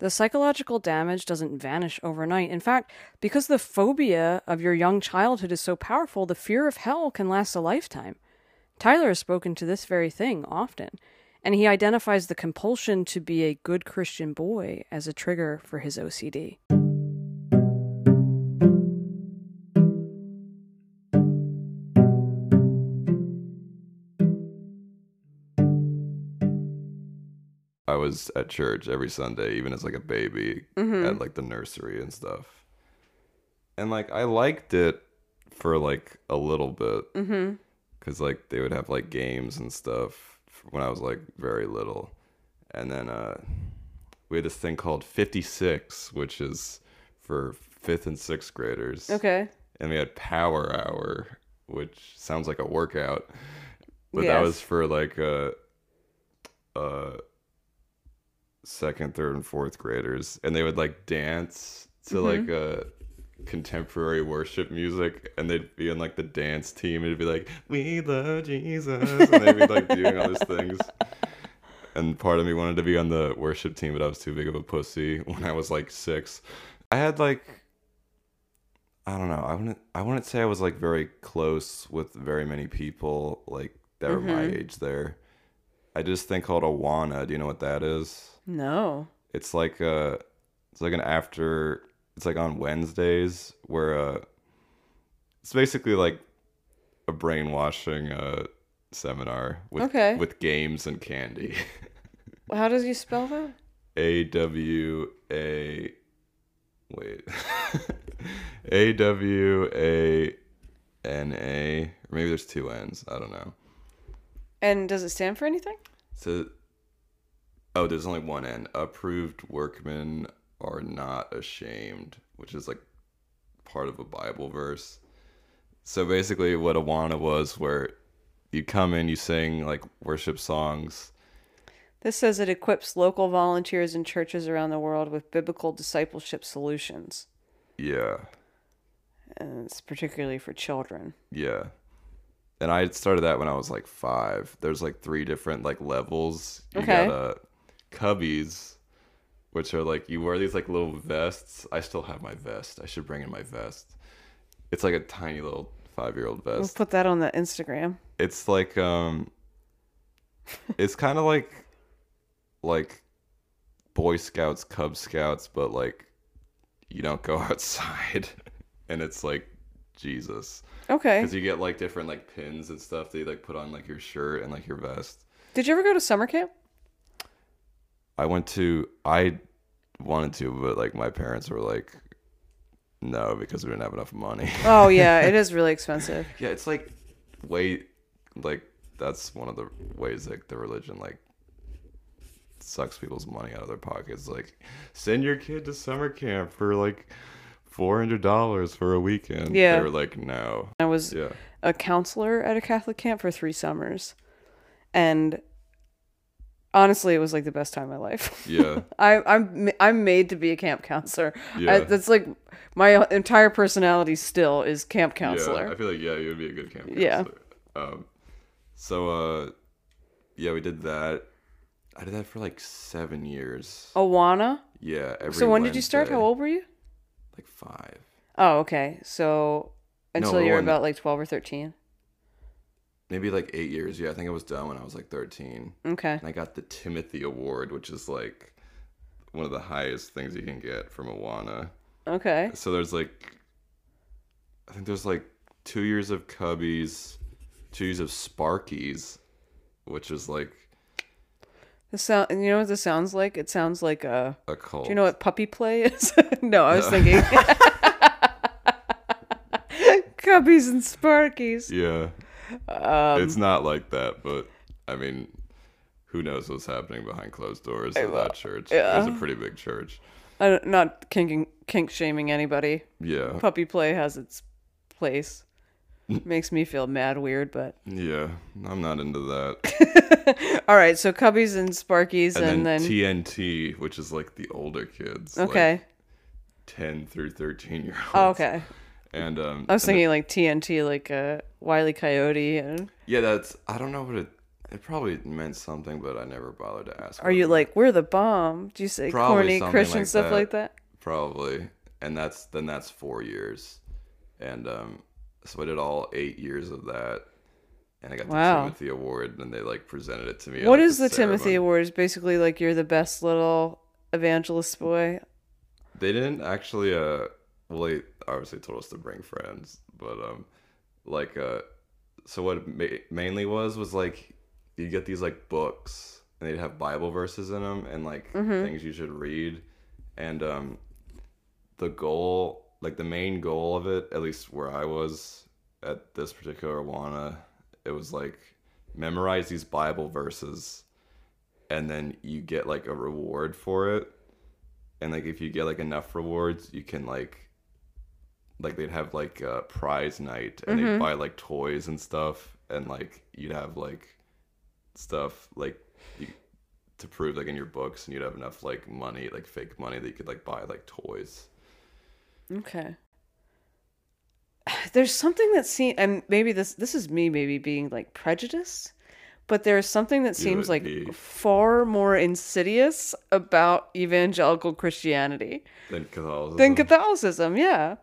Speaker 1: The psychological damage doesn't vanish overnight. In fact, because the phobia of your young childhood is so powerful, the fear of hell can last a lifetime. Tyler has spoken to this very thing often, and he identifies the compulsion to be a good Christian boy as a trigger for his OCD.
Speaker 2: I was at church every Sunday, even as like a baby at like the nursery and stuff. And like I liked it for like a little bit, mm-hmm. Cause like they would have like games and stuff when I was like very little, and then uh, we had this thing called Fifty Six, which is for fifth and sixth graders.
Speaker 1: Okay.
Speaker 2: and we had power hour which sounds like a workout but
Speaker 1: Yes.
Speaker 2: that was for like uh uh second third and fourth graders and they would like dance to
Speaker 1: Mm-hmm.
Speaker 2: like uh contemporary worship music and they'd be in like the dance team and it'd be like we love jesus and they'd be like doing all these things and part of me wanted to be on the worship team but i was too big of a pussy when i was like six i had like I don't know. I wouldn't. I wouldn't say I was like very close with very many people like that were my age there. I this thing called Awana. Do you know what that is?
Speaker 1: No.
Speaker 2: It's like uh It's like an after. It's like on Wednesdays where uh, it's basically like a brainwashing uh seminar with
Speaker 1: Okay.
Speaker 2: with games and candy.
Speaker 1: How does you spell that?
Speaker 2: A W A wait. A W A N A or maybe there's two N's. I don't know.
Speaker 1: And does it stand for anything?
Speaker 2: So oh, there's only one N. Approved workmen are not ashamed, which is like part of a Bible verse. So basically, what Awana was, where you come in, you sing like worship songs.
Speaker 1: This says it equips local volunteers in churches around the world with biblical discipleship solutions.
Speaker 2: Yeah.
Speaker 1: And it's particularly for children.
Speaker 2: Yeah. And I started that when I was like five. There's like three different like levels. You
Speaker 1: Okay.
Speaker 2: got uh cubbies, which are like you wear these like little vests. I still have my vest. I should bring in my vest. It's like a tiny little five year old vest.
Speaker 1: We'll put that on the Instagram.
Speaker 2: It's like um it's kinda like like Boy Scouts, Cub Scouts, but like you don't go outside and it's like Jesus.
Speaker 1: Okay.
Speaker 2: Because you get like different like pins and stuff that you like put on like your shirt and like your vest.
Speaker 1: Did you ever go to summer camp?
Speaker 2: I went to I wanted to, but like my parents were like, no, because we didn't have enough money.
Speaker 1: Oh yeah, it is really expensive.
Speaker 2: yeah, it's like way like that's one of the ways like the religion like sucks people's money out of their pockets. Like send your kid to summer camp for like four hundred dollars for a weekend.
Speaker 1: Yeah.
Speaker 2: They were like, no.
Speaker 1: I was
Speaker 2: Yeah.
Speaker 1: a counselor at a Catholic camp for three summers, and honestly, it was like the best time of my life.
Speaker 2: Yeah.
Speaker 1: I, I'm I'm made to be a camp counselor. I,
Speaker 2: Yeah.
Speaker 1: that's like my entire personality still is camp counselor.
Speaker 2: Yeah, I feel like yeah, you would be a good camp counselor.
Speaker 1: Yeah.
Speaker 2: Um, so uh, yeah, we did that. I did that for like seven years.
Speaker 1: Awana.
Speaker 2: Yeah. Every
Speaker 1: So when did you start? How old were you?
Speaker 2: Like five.
Speaker 1: Oh, okay. So until
Speaker 2: we're
Speaker 1: you were about like twelve or thirteen.
Speaker 2: Maybe like eight years. Yeah, I think I was done when I was like thirteen,
Speaker 1: Okay.
Speaker 2: and I got the Timothy Award, which is like one of the highest things you can get from Awana.
Speaker 1: Okay.
Speaker 2: So there's like, I think there's like two years of Cubbies, two years of Sparkies, which is like
Speaker 1: The sound. You know what this sounds like? It sounds like a.
Speaker 2: a cult.
Speaker 1: Do you know what puppy play is? no, I was thinking. Cubbies and Sparkies.
Speaker 2: Yeah.
Speaker 1: Um,
Speaker 2: it's not like that, but I mean, who knows what's happening behind closed doors at that church? It was a pretty big church.
Speaker 1: I don't, not kinking, kink shaming anybody.
Speaker 2: Yeah.
Speaker 1: Puppy play has its place. Makes me feel mad weird, but
Speaker 2: Yeah, I'm not into that.
Speaker 1: all right. So Cubbies and Sparkies,
Speaker 2: And,
Speaker 1: and,
Speaker 2: then,
Speaker 1: then,
Speaker 2: TNT, which is like the older kids. like
Speaker 1: okay.
Speaker 2: 10 through 13 year olds.
Speaker 1: oh, okay.
Speaker 2: And um
Speaker 1: I was
Speaker 2: and
Speaker 1: thinking like TNT, like uh, Wiley Coyote. And
Speaker 2: Yeah, that's. I don't know what it. It probably meant something, but I never bothered to ask.
Speaker 1: are you like we're the bomb? Do you say
Speaker 2: Probably
Speaker 1: corny Christian
Speaker 2: like
Speaker 1: stuff
Speaker 2: that.
Speaker 1: like that?
Speaker 2: Probably, and that's then that's four years, and um, so I did all eight years of that, and I got
Speaker 1: Wow.
Speaker 2: the Timothy Award, and they like presented it to me. at,
Speaker 1: What is the Timothy
Speaker 2: ceremony.
Speaker 1: Award? Is basically like you're the best little evangelist boy.
Speaker 2: They didn't actually. Uh, well, they obviously told us to bring friends, but um, like uh, so what it ma- mainly was was like you get these like books and they'd have Bible verses in them and like things you should read, and um, the goal, like the main goal of it, at least where I was at this particular Awana, it was like memorize these Bible verses, and then you get like a reward for it and like if you get like enough rewards you can like like they'd have like a prize night and they'd mm-hmm. buy like toys and stuff and like you'd have like stuff like you, to prove like in your books and you'd have enough like money like fake money that you could like buy like toys
Speaker 1: Okay. There's something that seems, and maybe this this is me maybe being like prejudiced, but there's something that seems like
Speaker 2: be.
Speaker 1: far more insidious about evangelical Christianity
Speaker 2: then catholicism
Speaker 1: than Catholicism. Yeah,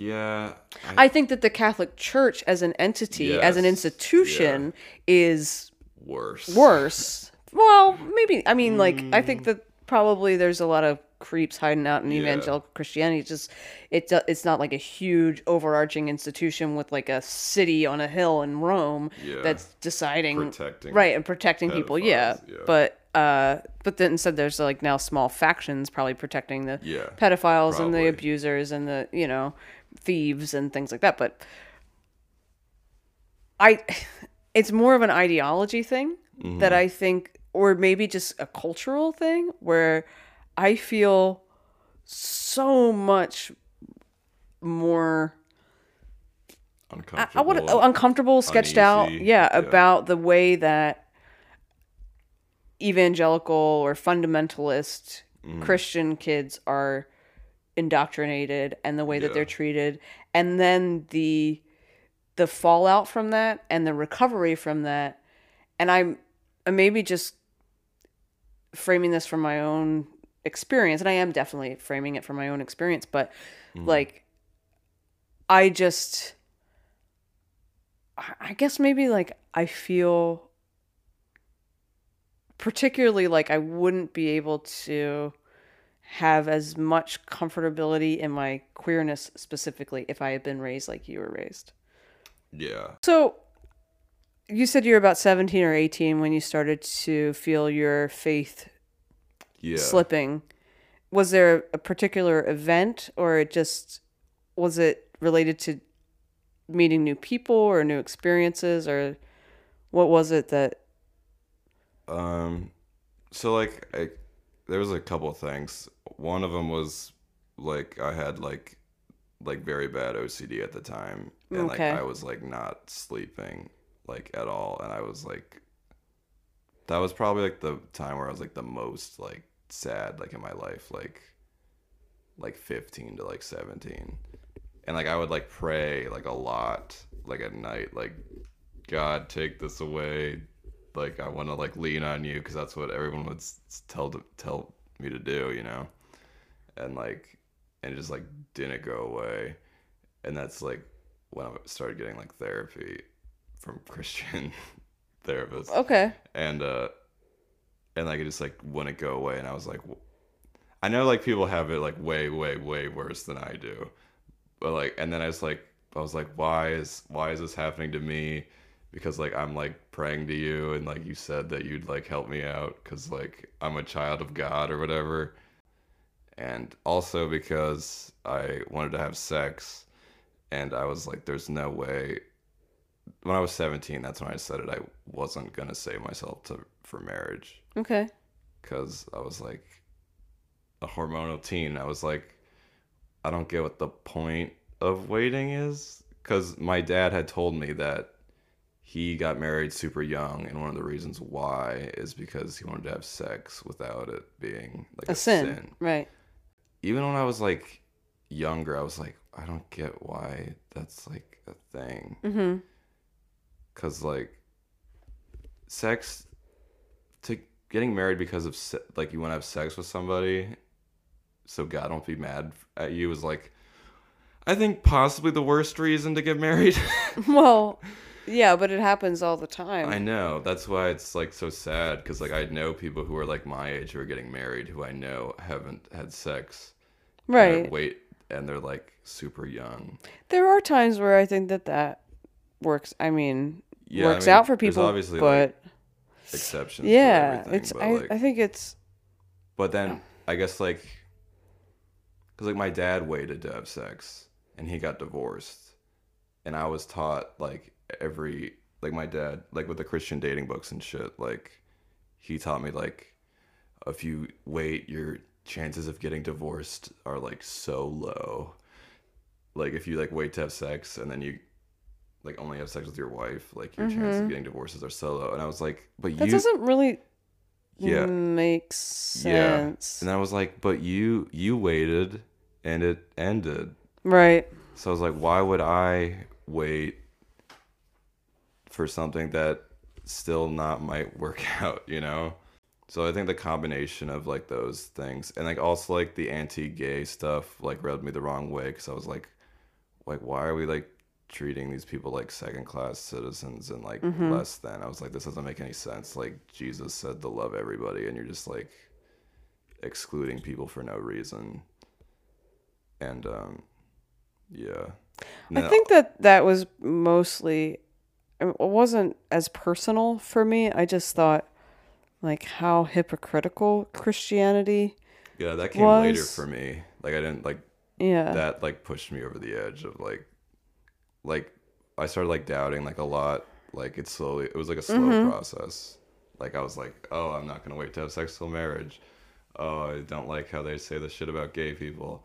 Speaker 2: yeah I,
Speaker 1: I think that the Catholic Church as an entity, as an
Speaker 2: Yes,
Speaker 1: institution, is
Speaker 2: worse
Speaker 1: worse. Well, maybe. I mean, like, I think that probably there's a lot of creeps hiding out in
Speaker 2: Yeah.
Speaker 1: evangelical Christianity. It's just it it's not like a huge overarching institution with like a city on a hill in Rome
Speaker 2: Yeah.
Speaker 1: that's deciding
Speaker 2: Protecting
Speaker 1: right and protecting people. Yeah.
Speaker 2: yeah.
Speaker 1: but uh, but then instead there's like now small factions probably protecting the
Speaker 2: Yeah,
Speaker 1: pedophiles and the abusers and the you know thieves and things like that. But I, it's more of an ideology thing
Speaker 2: Mm-hmm.
Speaker 1: that I think, or maybe just a cultural thing where I feel so much more
Speaker 2: uncomfortable
Speaker 1: I would uncomfortable sketched out yeah,
Speaker 2: yeah.
Speaker 1: about the way that evangelical or fundamentalist
Speaker 2: Mm-hmm.
Speaker 1: christian kids are indoctrinated and the way that
Speaker 2: Yeah.
Speaker 1: they're treated. And then the the fallout from that and the recovery from that. And i'm maybe just framing this from my own experience and i am definitely framing it from my own experience but mm-hmm. like i just I guess maybe like I feel particularly like I wouldn't be able to have as much comfortability in my queerness specifically if I had been raised like you were raised.
Speaker 2: yeah
Speaker 1: So you said you were about 17 or 18 when you started to feel your faith
Speaker 2: yeah
Speaker 1: slipping. Was there a particular event or it just was it related to meeting new people or new experiences or what was it that
Speaker 2: Um, so like I, there was a couple of things. One of them was like I had like like very bad OCD at the time, and
Speaker 1: Okay.
Speaker 2: like I was like not sleeping like at all, and I was like that was probably like the time where I was like the most like sad like in my life, like like 15 to like 17 and like i would like pray like a lot like at night like god take this away like i want to like lean on you because that's what everyone would s- tell to tell me to do you know? And like and it just like didn't go away. And that's like when i started getting like therapy from christian therapists.
Speaker 1: Okay.
Speaker 2: and uh and like it just like wouldn't go away and i was like I know like people have it like way way way worse than i do. But like and then i was like i was like why is why is this happening to me? Because like i'm like praying to you and like you said that you'd like help me out because like i'm a child of god or whatever and also because i wanted to have sex and i was like there's no way when I was 17, that's when I said it. I wasn't gonna save myself to for marriage
Speaker 1: Okay.
Speaker 2: because I was like a hormonal teen. I was like, I don't get what the point of waiting is because my dad had told me that he got married super young, and one of the reasons why is because he wanted to have sex without it being like
Speaker 1: A,
Speaker 2: a,
Speaker 1: sin. Right.
Speaker 2: Even when I was like younger, I was like, I don't get why that's like a thing.
Speaker 1: Mm-hmm.
Speaker 2: Cause like sex to getting married because of se- like you want to have sex with somebody, so God won't be mad at you is like. I think possibly the worst reason to get married.
Speaker 1: Well, yeah, but it happens all the time.
Speaker 2: I know. That's why it's like so sad because like I know people who are like my age who are getting married who I know haven't had sex.
Speaker 1: right.
Speaker 2: they're Wait, and they're like super young.
Speaker 1: There are times where I think that that works. I mean,
Speaker 2: Yeah, I
Speaker 1: works
Speaker 2: mean,
Speaker 1: out for people,
Speaker 2: obviously,
Speaker 1: but
Speaker 2: like, Exceptions.
Speaker 1: yeah, it's. I,
Speaker 2: like,
Speaker 1: I think it's.
Speaker 2: But then I guess like, cause like my dad waited to have sex and he got divorced, and I was taught like every like my dad like with the Christian dating books and shit like he taught me like if you wait your chances of getting divorced are like so low like if you like wait to have sex and then you like only have sex with your wife like your chances of getting divorces are so low and i was like but
Speaker 1: Mm-hmm. That
Speaker 2: you
Speaker 1: doesn't really
Speaker 2: Yeah.
Speaker 1: make
Speaker 2: Yeah.
Speaker 1: sense.
Speaker 2: and I was like, but you you waited and it ended.
Speaker 1: Right.
Speaker 2: So I was like, why would I wait for something that still not might work out, you know? So I think the combination of like those things and like also like the anti-gay stuff like rubbed me the wrong way cuz I was like like why are we like treating these people like second class citizens and like less than. I was like this doesn't make any sense. Like Jesus said to love everybody and you're just like excluding people for no reason. And um yeah.
Speaker 1: I think that that was mostly it wasn't as personal for me. I just thought like how hypocritical Christianity.
Speaker 2: Yeah, that came later for me. Like I didn't like
Speaker 1: Yeah.
Speaker 2: that like pushed me over the edge of like like I started like doubting like a lot. Like it slowly it was like a slow
Speaker 1: Mm-hmm.
Speaker 2: process. Like I was like, Oh, I'm not gonna wait to have sex till marriage. Oh, I don't like how they say this shit about gay people.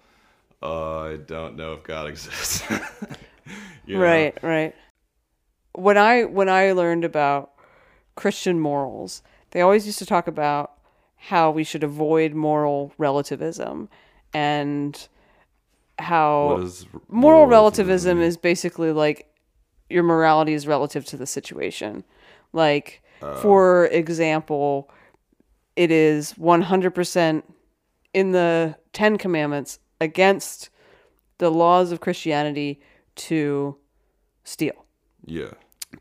Speaker 2: Oh, I don't know if God exists. You know?
Speaker 1: Right, right. When I when I learned about Christian morals, they always used to talk about how we should avoid moral relativism and how
Speaker 2: r-
Speaker 1: moral
Speaker 2: relativism
Speaker 1: relativism is basically like your morality is relative to the situation. Like, for example, it is 100% in the Ten Commandments against the laws of Christianity to steal.
Speaker 2: Yeah.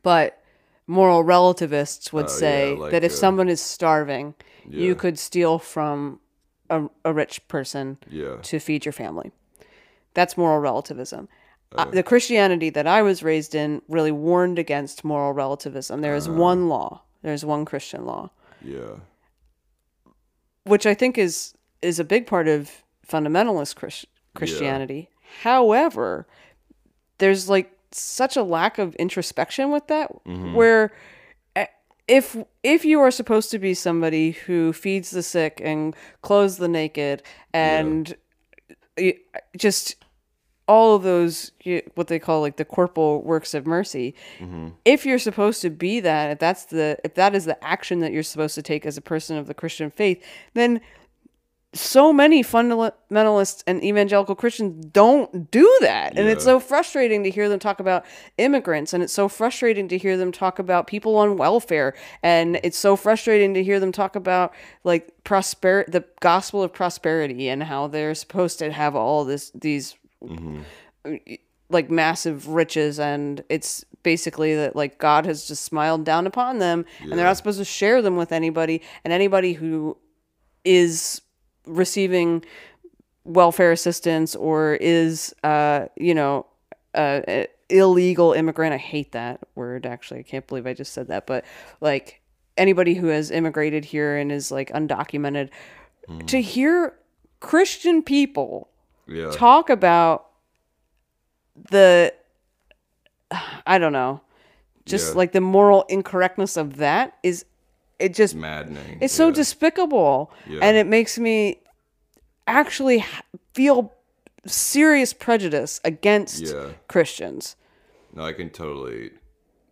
Speaker 1: But moral relativists would
Speaker 2: Oh, yeah,
Speaker 1: say
Speaker 2: like,
Speaker 1: that if
Speaker 2: uh,
Speaker 1: someone is starving,
Speaker 2: Yeah.
Speaker 1: you could steal from a, a rich person
Speaker 2: Yeah.
Speaker 1: to feed your family. That's moral relativism.
Speaker 2: Oh.
Speaker 1: Uh, the Christianity that I was raised in really warned against moral relativism. There is Uh. one law. There's one Christian law,
Speaker 2: Yeah.
Speaker 1: which I think is is a big part of fundamentalist Chris- Christianity. However, there's like such a lack of introspection with that mm-hmm. where eh, if if you are supposed to be somebody who feeds the sick and clothes the naked and y- just all of those what they call like the corporal works of mercy mm-hmm. if you're supposed to be that if that's the if that is the action that you're supposed to take as a person of the christian faith then so many fundamentalists and evangelical Christians don't do that. And it's so frustrating to hear them talk about immigrants. And it's so frustrating to hear them talk about people on welfare. And it's so frustrating to hear them talk about like prosper the gospel of prosperity and how they're supposed to have all this these mm-hmm. like massive riches and it's basically that like God has just smiled down upon them and they're not supposed to share them with anybody and anybody who is receiving welfare assistance or is uh you know uh a illegal immigrant i hate that word actually i can't believe i just said that but like anybody who has immigrated here and is like undocumented to hear christian people
Speaker 2: Yeah.
Speaker 1: talk about the i don't know just
Speaker 2: Yeah.
Speaker 1: like the moral incorrectness of that is it just
Speaker 2: Maddening.
Speaker 1: it's so
Speaker 2: yeah.
Speaker 1: despicable
Speaker 2: Yeah.
Speaker 1: and it makes me actually feel serious prejudice against
Speaker 2: Yeah.
Speaker 1: christians
Speaker 2: No, I can totally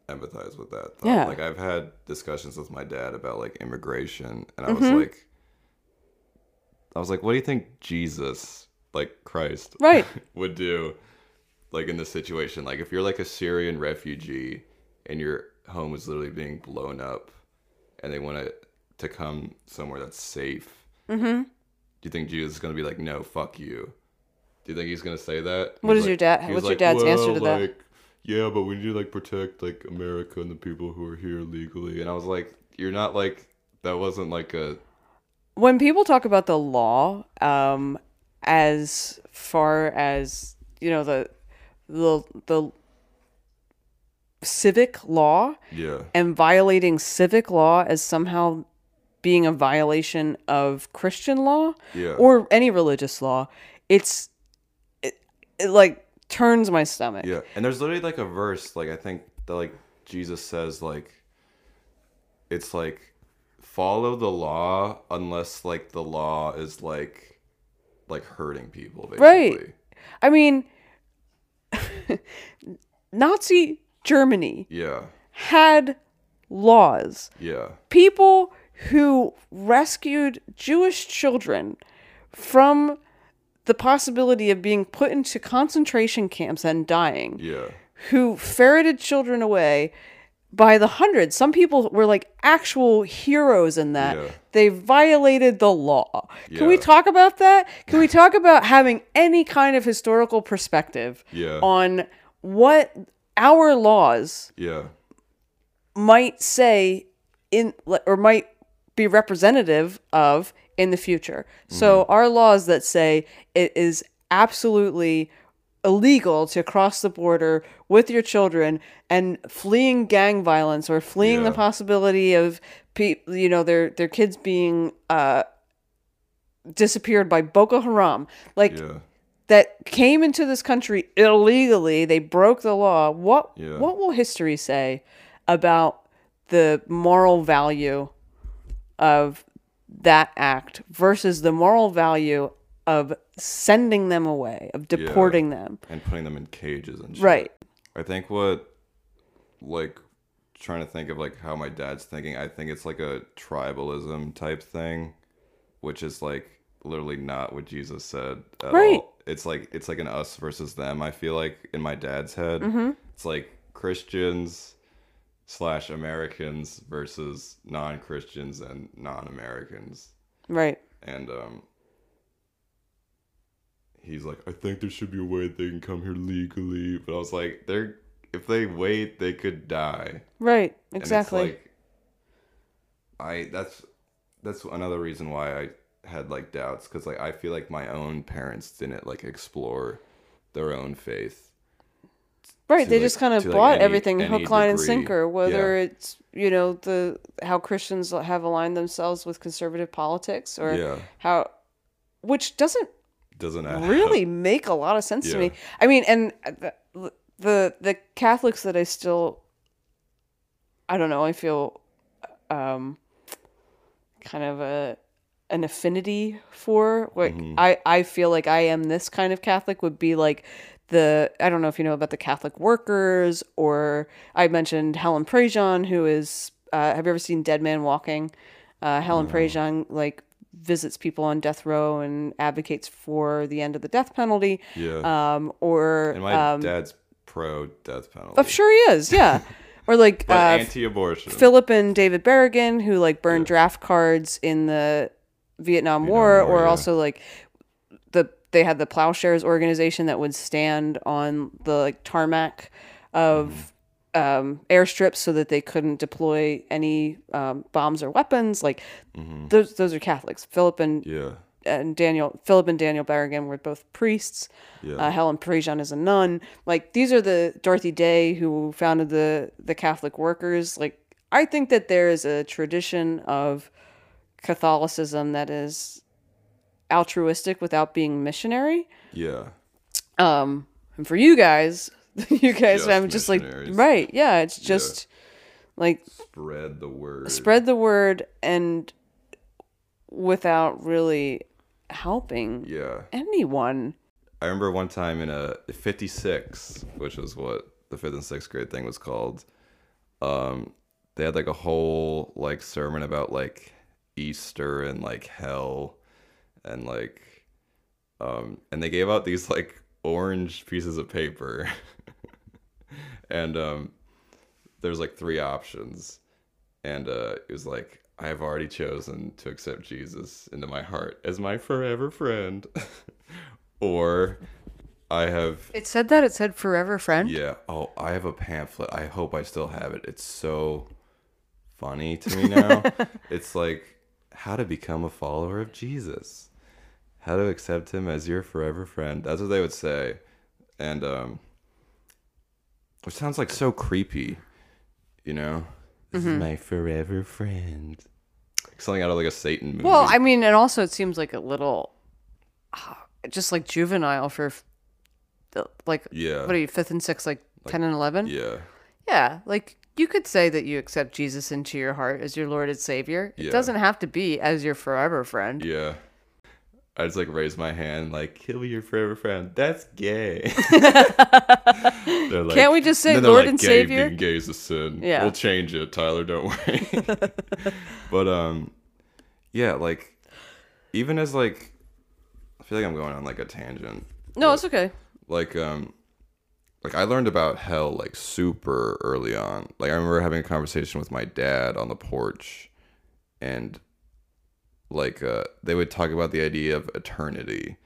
Speaker 2: empathize with that. Though.
Speaker 1: Yeah.
Speaker 2: Like I've had discussions with my dad about like immigration, and I
Speaker 1: Mm-hmm.
Speaker 2: was like, I was like, what do you think Jesus, like Christ,
Speaker 1: Right.
Speaker 2: would do, like in this situation? Like if you're like a Syrian refugee and your home is literally being blown up, and they want to to come somewhere that's safe. Mm-hmm. Do you think Jesus is gonna be like, no, fuck you? Do you think he's gonna say that?
Speaker 1: What is your dad- what's your
Speaker 2: like,
Speaker 1: dad's answer
Speaker 2: "Well,
Speaker 1: to that?"
Speaker 2: like, yeah, but we need to like protect like America and the people who are here legally. And I was like, you're not like that wasn't like a
Speaker 1: when people talk about the law um as far as you know the the the civic law
Speaker 2: yeah
Speaker 1: and violating civic law as somehow being a violation of Christian law
Speaker 2: Yeah.
Speaker 1: or any religious law it's it, it like turns my stomach
Speaker 2: yeah. And there's literally like a verse like I think that like Jesus says like it's like follow the law unless like the law is like like hurting people basically.
Speaker 1: Right. I mean Nazi Germany
Speaker 2: Yeah.
Speaker 1: had laws
Speaker 2: Yeah.
Speaker 1: people who rescued Jewish children from the possibility of being put into concentration camps and dying,
Speaker 2: Yeah.
Speaker 1: who ferreted children away by the hundreds. Some people were like actual heroes in that.
Speaker 2: Yeah.
Speaker 1: They violated the law. Can we talk about that? Can we talk about having any kind of historical perspective
Speaker 2: Yeah.
Speaker 1: on what our laws
Speaker 2: Yeah.
Speaker 1: might say in or might be representative of in the future. So our laws that say it is absolutely illegal to cross the border with your children and fleeing gang violence or fleeing the possibility of pe- you know their their kids being uh disappeared by Boko Haram like
Speaker 2: Yeah.
Speaker 1: That came into this country illegally. They broke the law. What
Speaker 2: Yeah.
Speaker 1: what will history say about the moral value of that act versus the moral value of sending them away, of deporting them?
Speaker 2: And putting them in cages and shit.
Speaker 1: Right.
Speaker 2: I think what, like, trying to think of like how my dad's thinking. I think it's like a tribalism type thing, which is like literally not what Jesus said at
Speaker 1: Right.
Speaker 2: all. It's like it's like an us versus them. I feel like in my dad's head,
Speaker 1: Mm-hmm.
Speaker 2: it's like Christians slash Americans versus non Christians and non Americans
Speaker 1: Right.
Speaker 2: and um he's like i think there should be a way they can come here legally but i was like they're if they wait they could die
Speaker 1: Right. Exactly.
Speaker 2: like i that's that's another reason why i had like doubts because like i feel like my own parents didn't like explore their own faith
Speaker 1: right. They
Speaker 2: like-
Speaker 1: just kind of
Speaker 2: to, like,
Speaker 1: bought
Speaker 2: any-
Speaker 1: everything
Speaker 2: any
Speaker 1: hook, line, and sinker. Whether
Speaker 2: Yeah.
Speaker 1: it's you know the how Christians have aligned themselves with conservative politics or
Speaker 2: yeah
Speaker 1: how, which doesn't
Speaker 2: doesn't add
Speaker 1: really make a lot of sense to me. I mean, and the, the the Catholics that I still, I don't know, I feel, um, kind of a an affinity for. Like
Speaker 2: Mm-hmm.
Speaker 1: I I feel like I am this kind of Catholic would be like the I don't know if you know about the Catholic workers or I mentioned Helen Prejean who is uh, have you ever seen Dead Man Walking? Uh, Helen Prejean like visits people on death row and advocates for the end of the death penalty.
Speaker 2: yeah
Speaker 1: Um, or
Speaker 2: and my
Speaker 1: um,
Speaker 2: dad's pro death penalty
Speaker 1: I'm sure he is, yeah. or like uh,
Speaker 2: anti-abortion
Speaker 1: Philip and David Berrigan, who like burned draft cards in the Vietnam, War,
Speaker 2: War,
Speaker 1: or
Speaker 2: yeah.
Speaker 1: also like the they had the Plowshares organization that would stand on the like tarmac of um, airstrips so that they couldn't deploy any um, bombs or weapons. Like those those are Catholics. Philip and
Speaker 2: yeah
Speaker 1: and Daniel Philip and Daniel Berrigan were both priests.
Speaker 2: Yeah.
Speaker 1: Uh, Helen Prejean is a nun. Like these are the Dorothy Day who founded the the Catholic Workers. Like I think that there is a tradition of Catholicism that is altruistic without being missionary.
Speaker 2: yeah
Speaker 1: Um, and for you guys, you guys,
Speaker 2: Just
Speaker 1: I'm just like right, yeah. It's just like
Speaker 2: spread the word.
Speaker 1: spread the word and without really helping
Speaker 2: Yeah.
Speaker 1: anyone.
Speaker 2: I remember one time in a 56, which is what the fifth and sixth grade thing was called. Um, they had like a whole like sermon about like Easter and like hell, and like, um, and they gave out these like orange pieces of paper, and um, there's like three options, and uh, it was like I have already chosen to accept Jesus into my heart as my forever friend, or I have
Speaker 1: It said that. It said forever friend.
Speaker 2: yeah. Oh, I have a pamphlet. I hope I still have it. It's so funny to me now. it's like how to become a follower of Jesus. How to accept him as your forever friend. That's what they would say. And um which sounds like so creepy, you know? This is my forever friend. Something out of like a Satan movie.
Speaker 1: Well, I mean, and also it seems like a little, ah, just like juvenile for, the- like
Speaker 2: yeah.
Speaker 1: what are you fifth and sixth, like, ten and eleven?
Speaker 2: yeah.
Speaker 1: Yeah, like you could say that you accept Jesus into your heart as your Lord and Savior. It
Speaker 2: Yeah.
Speaker 1: doesn't have to be as your forever friend.
Speaker 2: Yeah. I just like raise my hand, like, he'll be your forever friend. That's gay. They're like-
Speaker 1: Can't we just say Lord
Speaker 2: like,
Speaker 1: and
Speaker 2: gay
Speaker 1: Savior?
Speaker 2: Being gay is a sin.
Speaker 1: Yeah.
Speaker 2: We'll change it, Tyler, don't worry. but um yeah, like even as like I feel like I'm going on like a tangent.
Speaker 1: No, it's okay.
Speaker 2: Like um like I learned about hell like super early on. Like I remember having a conversation with my dad on the porch and like uh they would talk about the idea of eternity.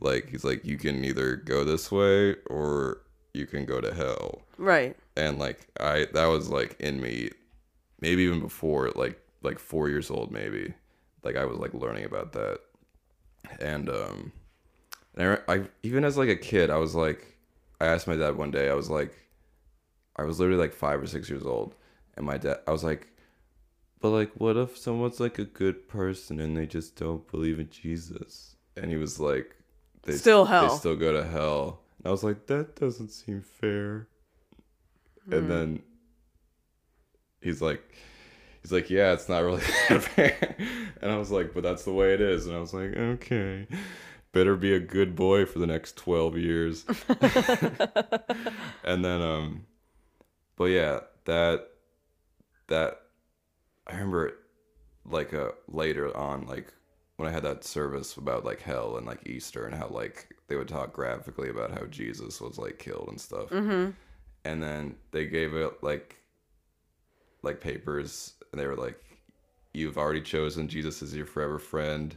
Speaker 2: Like he's like you can either go this way or you can go to hell.
Speaker 1: Right.
Speaker 2: And like I that was like in me maybe even before like like 4 years old maybe. Like I was like learning about that. And um and I, I even as like a kid I was like I asked my dad one day I was like I was literally like 5 or 6 years old and my dad I was like but like what if someone's like a good person and they just don't believe in Jesus? And he was like they
Speaker 1: Still hell.
Speaker 2: they still go to hell. And I was like that doesn't seem fair. And hmm. then he's like he's like yeah it's not really fair. And I was like but that's the way it is. And I was like okay better be a good boy for the next 12 years. And then um but yeah that that i remember like uh later on like when i had that service about like hell and like easter and how like they would talk graphically about how jesus was like killed and stuff.
Speaker 1: Mm-hmm.
Speaker 2: and then they gave it like like papers and they were like you've already chosen jesus as your forever friend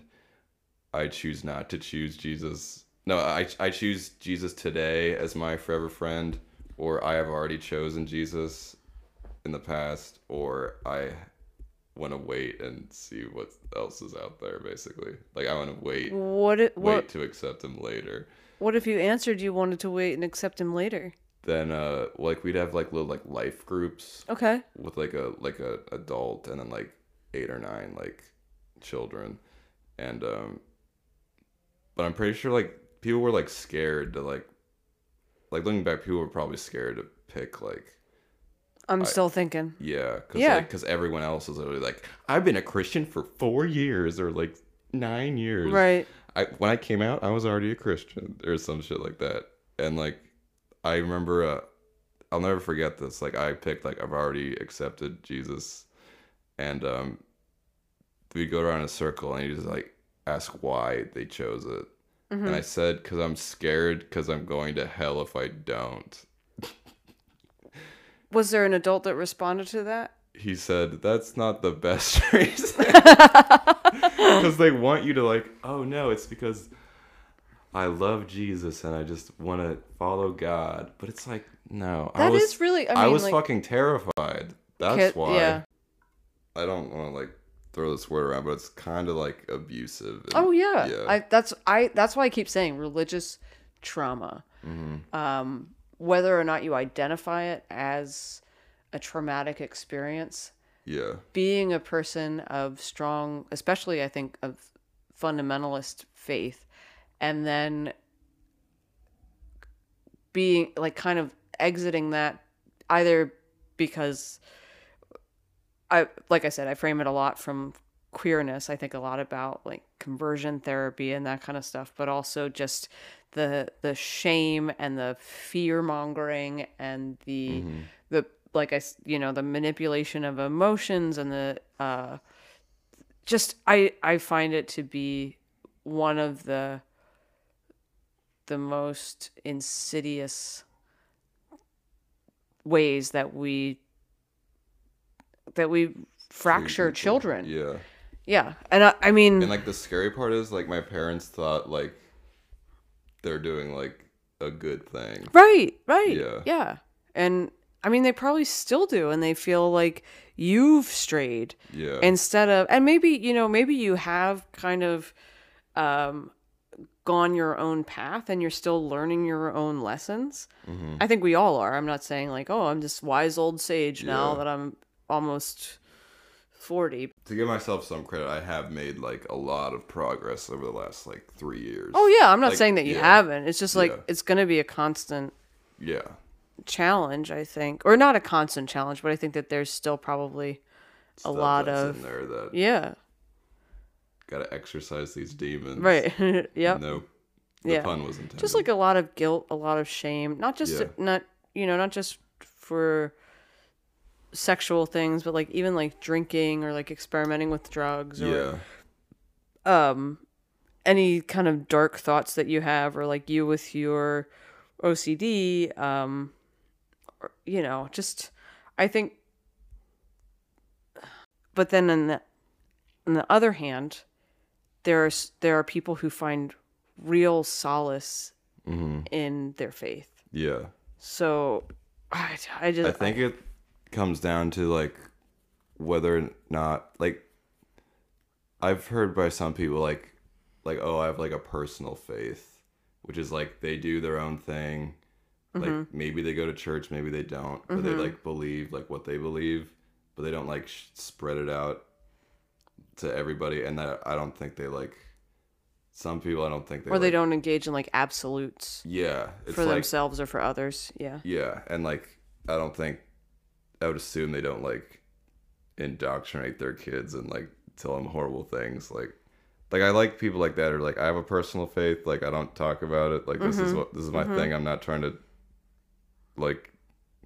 Speaker 2: i choose not to choose jesus no i, I choose jesus today as my forever friend or i have already chosen jesus in the past or i want to wait and see what else is out there basically like i want to wait
Speaker 1: What? It,
Speaker 2: wait to accept him later
Speaker 1: What if you answered you wanted to wait and accept him later?
Speaker 2: then uh like we'd have like little like life groups
Speaker 1: Okay.
Speaker 2: with like a like a adult and then like eight or nine like children and um but i'm pretty sure like people were like scared to like like looking back people were probably scared to pick like
Speaker 1: I'm still thinking.
Speaker 2: yeah because
Speaker 1: Yeah.
Speaker 2: because everyone else is literally like i've been a christian for four years or like nine years
Speaker 1: Right.
Speaker 2: I when I came out, I was already a Christian or some shit like that. And like I remember uh I'll never forget this. Like I picked like I've already accepted Jesus and um we'd go around in a circle and just like ask why they chose it. And mm-hmm. I said cuz I'm scared cuz I'm going to hell if I don't.
Speaker 1: Was there an adult that responded to that?
Speaker 2: He said that's not the best reason. Cuz they want you to like, "Oh no, it's because I love Jesus and I just want to follow God. But it's like, no. I was,
Speaker 1: is really. I,
Speaker 2: I, was
Speaker 1: like,
Speaker 2: fucking terrified. That's
Speaker 1: kid-
Speaker 2: why.
Speaker 1: Yeah.
Speaker 2: I don't want to like throw this word around, but it's kind of like abusive. and-
Speaker 1: Oh yeah.
Speaker 2: yeah.
Speaker 1: I that's I that's why I keep saying religious trauma.
Speaker 2: Mm-hmm.
Speaker 1: Um, whether or not you identify it as a traumatic experience,
Speaker 2: yeah.
Speaker 1: being a person of strong, especially I think of fundamentalist faith, and then being like kind of exiting that either because I like I said I frame it a lot from queerness I think a lot about like conversion therapy and that kind of stuff but also just the the shame and the fear mongering and the the like I you know the manipulation of emotions and the uh just I I find it to be one of the the most insidious ways that we that we fracture children.
Speaker 2: Yeah.
Speaker 1: Yeah. And I, I mean
Speaker 2: And like the scary part is like my parents thought like they're doing like a good thing.
Speaker 1: Right, right.
Speaker 2: Yeah.
Speaker 1: Yeah. And I mean they probably still do and they feel like you've strayed
Speaker 2: Yeah.
Speaker 1: instead of and maybe, you know, maybe you have kind of um gone your own path and you're still learning your own lessons.
Speaker 2: Mm-hmm.
Speaker 1: I think we all are. I'm not saying like, oh, I'm this wise old sage now that I'm almost 40.
Speaker 2: to give myself some credit, I have made like a lot of progress over the last like three years.
Speaker 1: Oh yeah, I'm not
Speaker 2: Like,
Speaker 1: saying that you
Speaker 2: yeah.
Speaker 1: haven't. It's just like
Speaker 2: Yeah.
Speaker 1: it's going to be a constant
Speaker 2: Yeah.
Speaker 1: challenge, I think. Or not a constant challenge, but I think that there's still probably a lot of
Speaker 2: in there that
Speaker 1: yeah.
Speaker 2: gotta exercise these demons.
Speaker 1: Right. yep.
Speaker 2: No, The
Speaker 1: Yeah.
Speaker 2: pun was intended.
Speaker 1: Just like a lot of guilt, a lot of shame, not just
Speaker 2: Yeah.
Speaker 1: not you know, not just for sexual things, but like even like drinking or like experimenting with drugs or
Speaker 2: yeah.
Speaker 1: um any kind of dark thoughts that you have or like you with your OCD um or, you know just I think but then on the on the other hand there's there are people who find real solace
Speaker 2: hmm
Speaker 1: in their faith
Speaker 2: Yeah.
Speaker 1: so I, I just
Speaker 2: I think it comes down to like whether or not like I've heard by some people like like oh I have like a personal faith, which is like they do their own thing. Like mm-hmm. maybe they go to church, maybe they don't, but they mm-hmm. like believe like what they believe, but they don't like sh- spread it out to everybody. And that I don't think they like some people. I don't think they
Speaker 1: or they
Speaker 2: like-
Speaker 1: don't engage in like absolutes
Speaker 2: Yeah, it's
Speaker 1: for
Speaker 2: like
Speaker 1: themselves or for others yeah
Speaker 2: yeah, and like I don't think I would assume they don't like indoctrinate their kids and like tell them horrible things. Like like I like people like that are like I have a personal faith, like I don't talk about it. Like this is mm-hmm. what this is my mm-hmm. thing. I'm not trying to like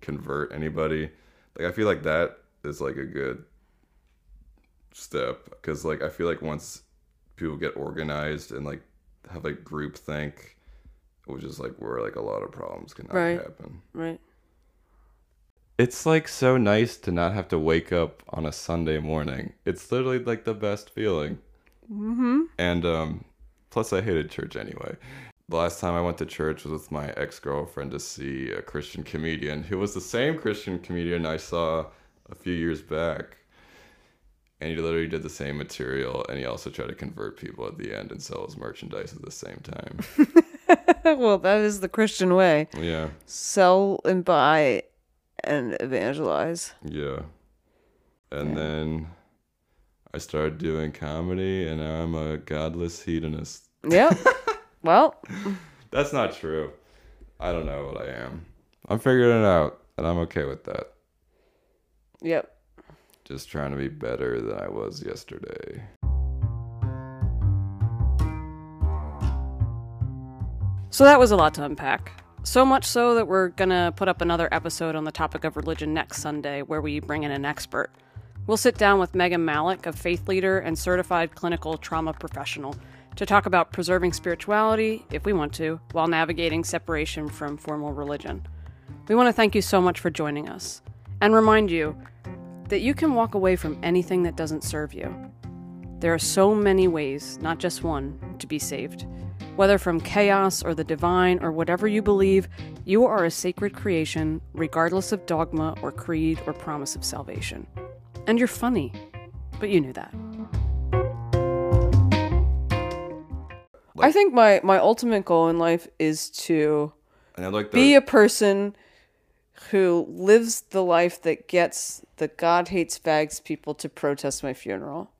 Speaker 2: convert anybody. Like I feel like that is like a good step because like I feel like once people get organized and like have like group think which is like where like a lot of problems can
Speaker 1: Right.
Speaker 2: happen.
Speaker 1: right
Speaker 2: It's like so nice to not have to wake up on a Sunday morning. It's literally like the best feeling. Mm-hmm. And um, plus, I hated church anyway. The last time I went to church was with my ex girlfriend to see a Christian comedian who was the same Christian comedian I saw a few years back. And he literally did the same material, and he also tried to convert people at the end and sell his merchandise at the same time.
Speaker 1: well that is the christian way
Speaker 2: yeah,
Speaker 1: sell and buy and evangelize
Speaker 2: yeah. And then I started doing comedy, and now I'm a godless hedonist.
Speaker 1: yep well
Speaker 2: That's not true. I don't know what I am. I'm figuring it out, and I'm okay with that.
Speaker 1: yep
Speaker 2: Just trying to be better than I was yesterday.
Speaker 1: So that was a lot to unpack. So much so that we're gonna put up another episode on the topic of religion next Sunday where we bring in an expert. We'll sit down with Megan Malik, a faith leader and certified clinical trauma professional, to talk about preserving spirituality, if we want to, while navigating separation from formal religion. We want to thank you so much for joining us and remind you that you can walk away from anything that doesn't serve you. There are so many ways, not just one, to be saved. Whether from chaos or the divine or whatever you believe, you are a sacred creation, regardless of dogma or creed or promise of salvation. And you're funny, but you knew that. I think my, my ultimate goal in life is to
Speaker 2: And I'd
Speaker 1: be a person who lives the life that gets the God hates fags people to protest my funeral.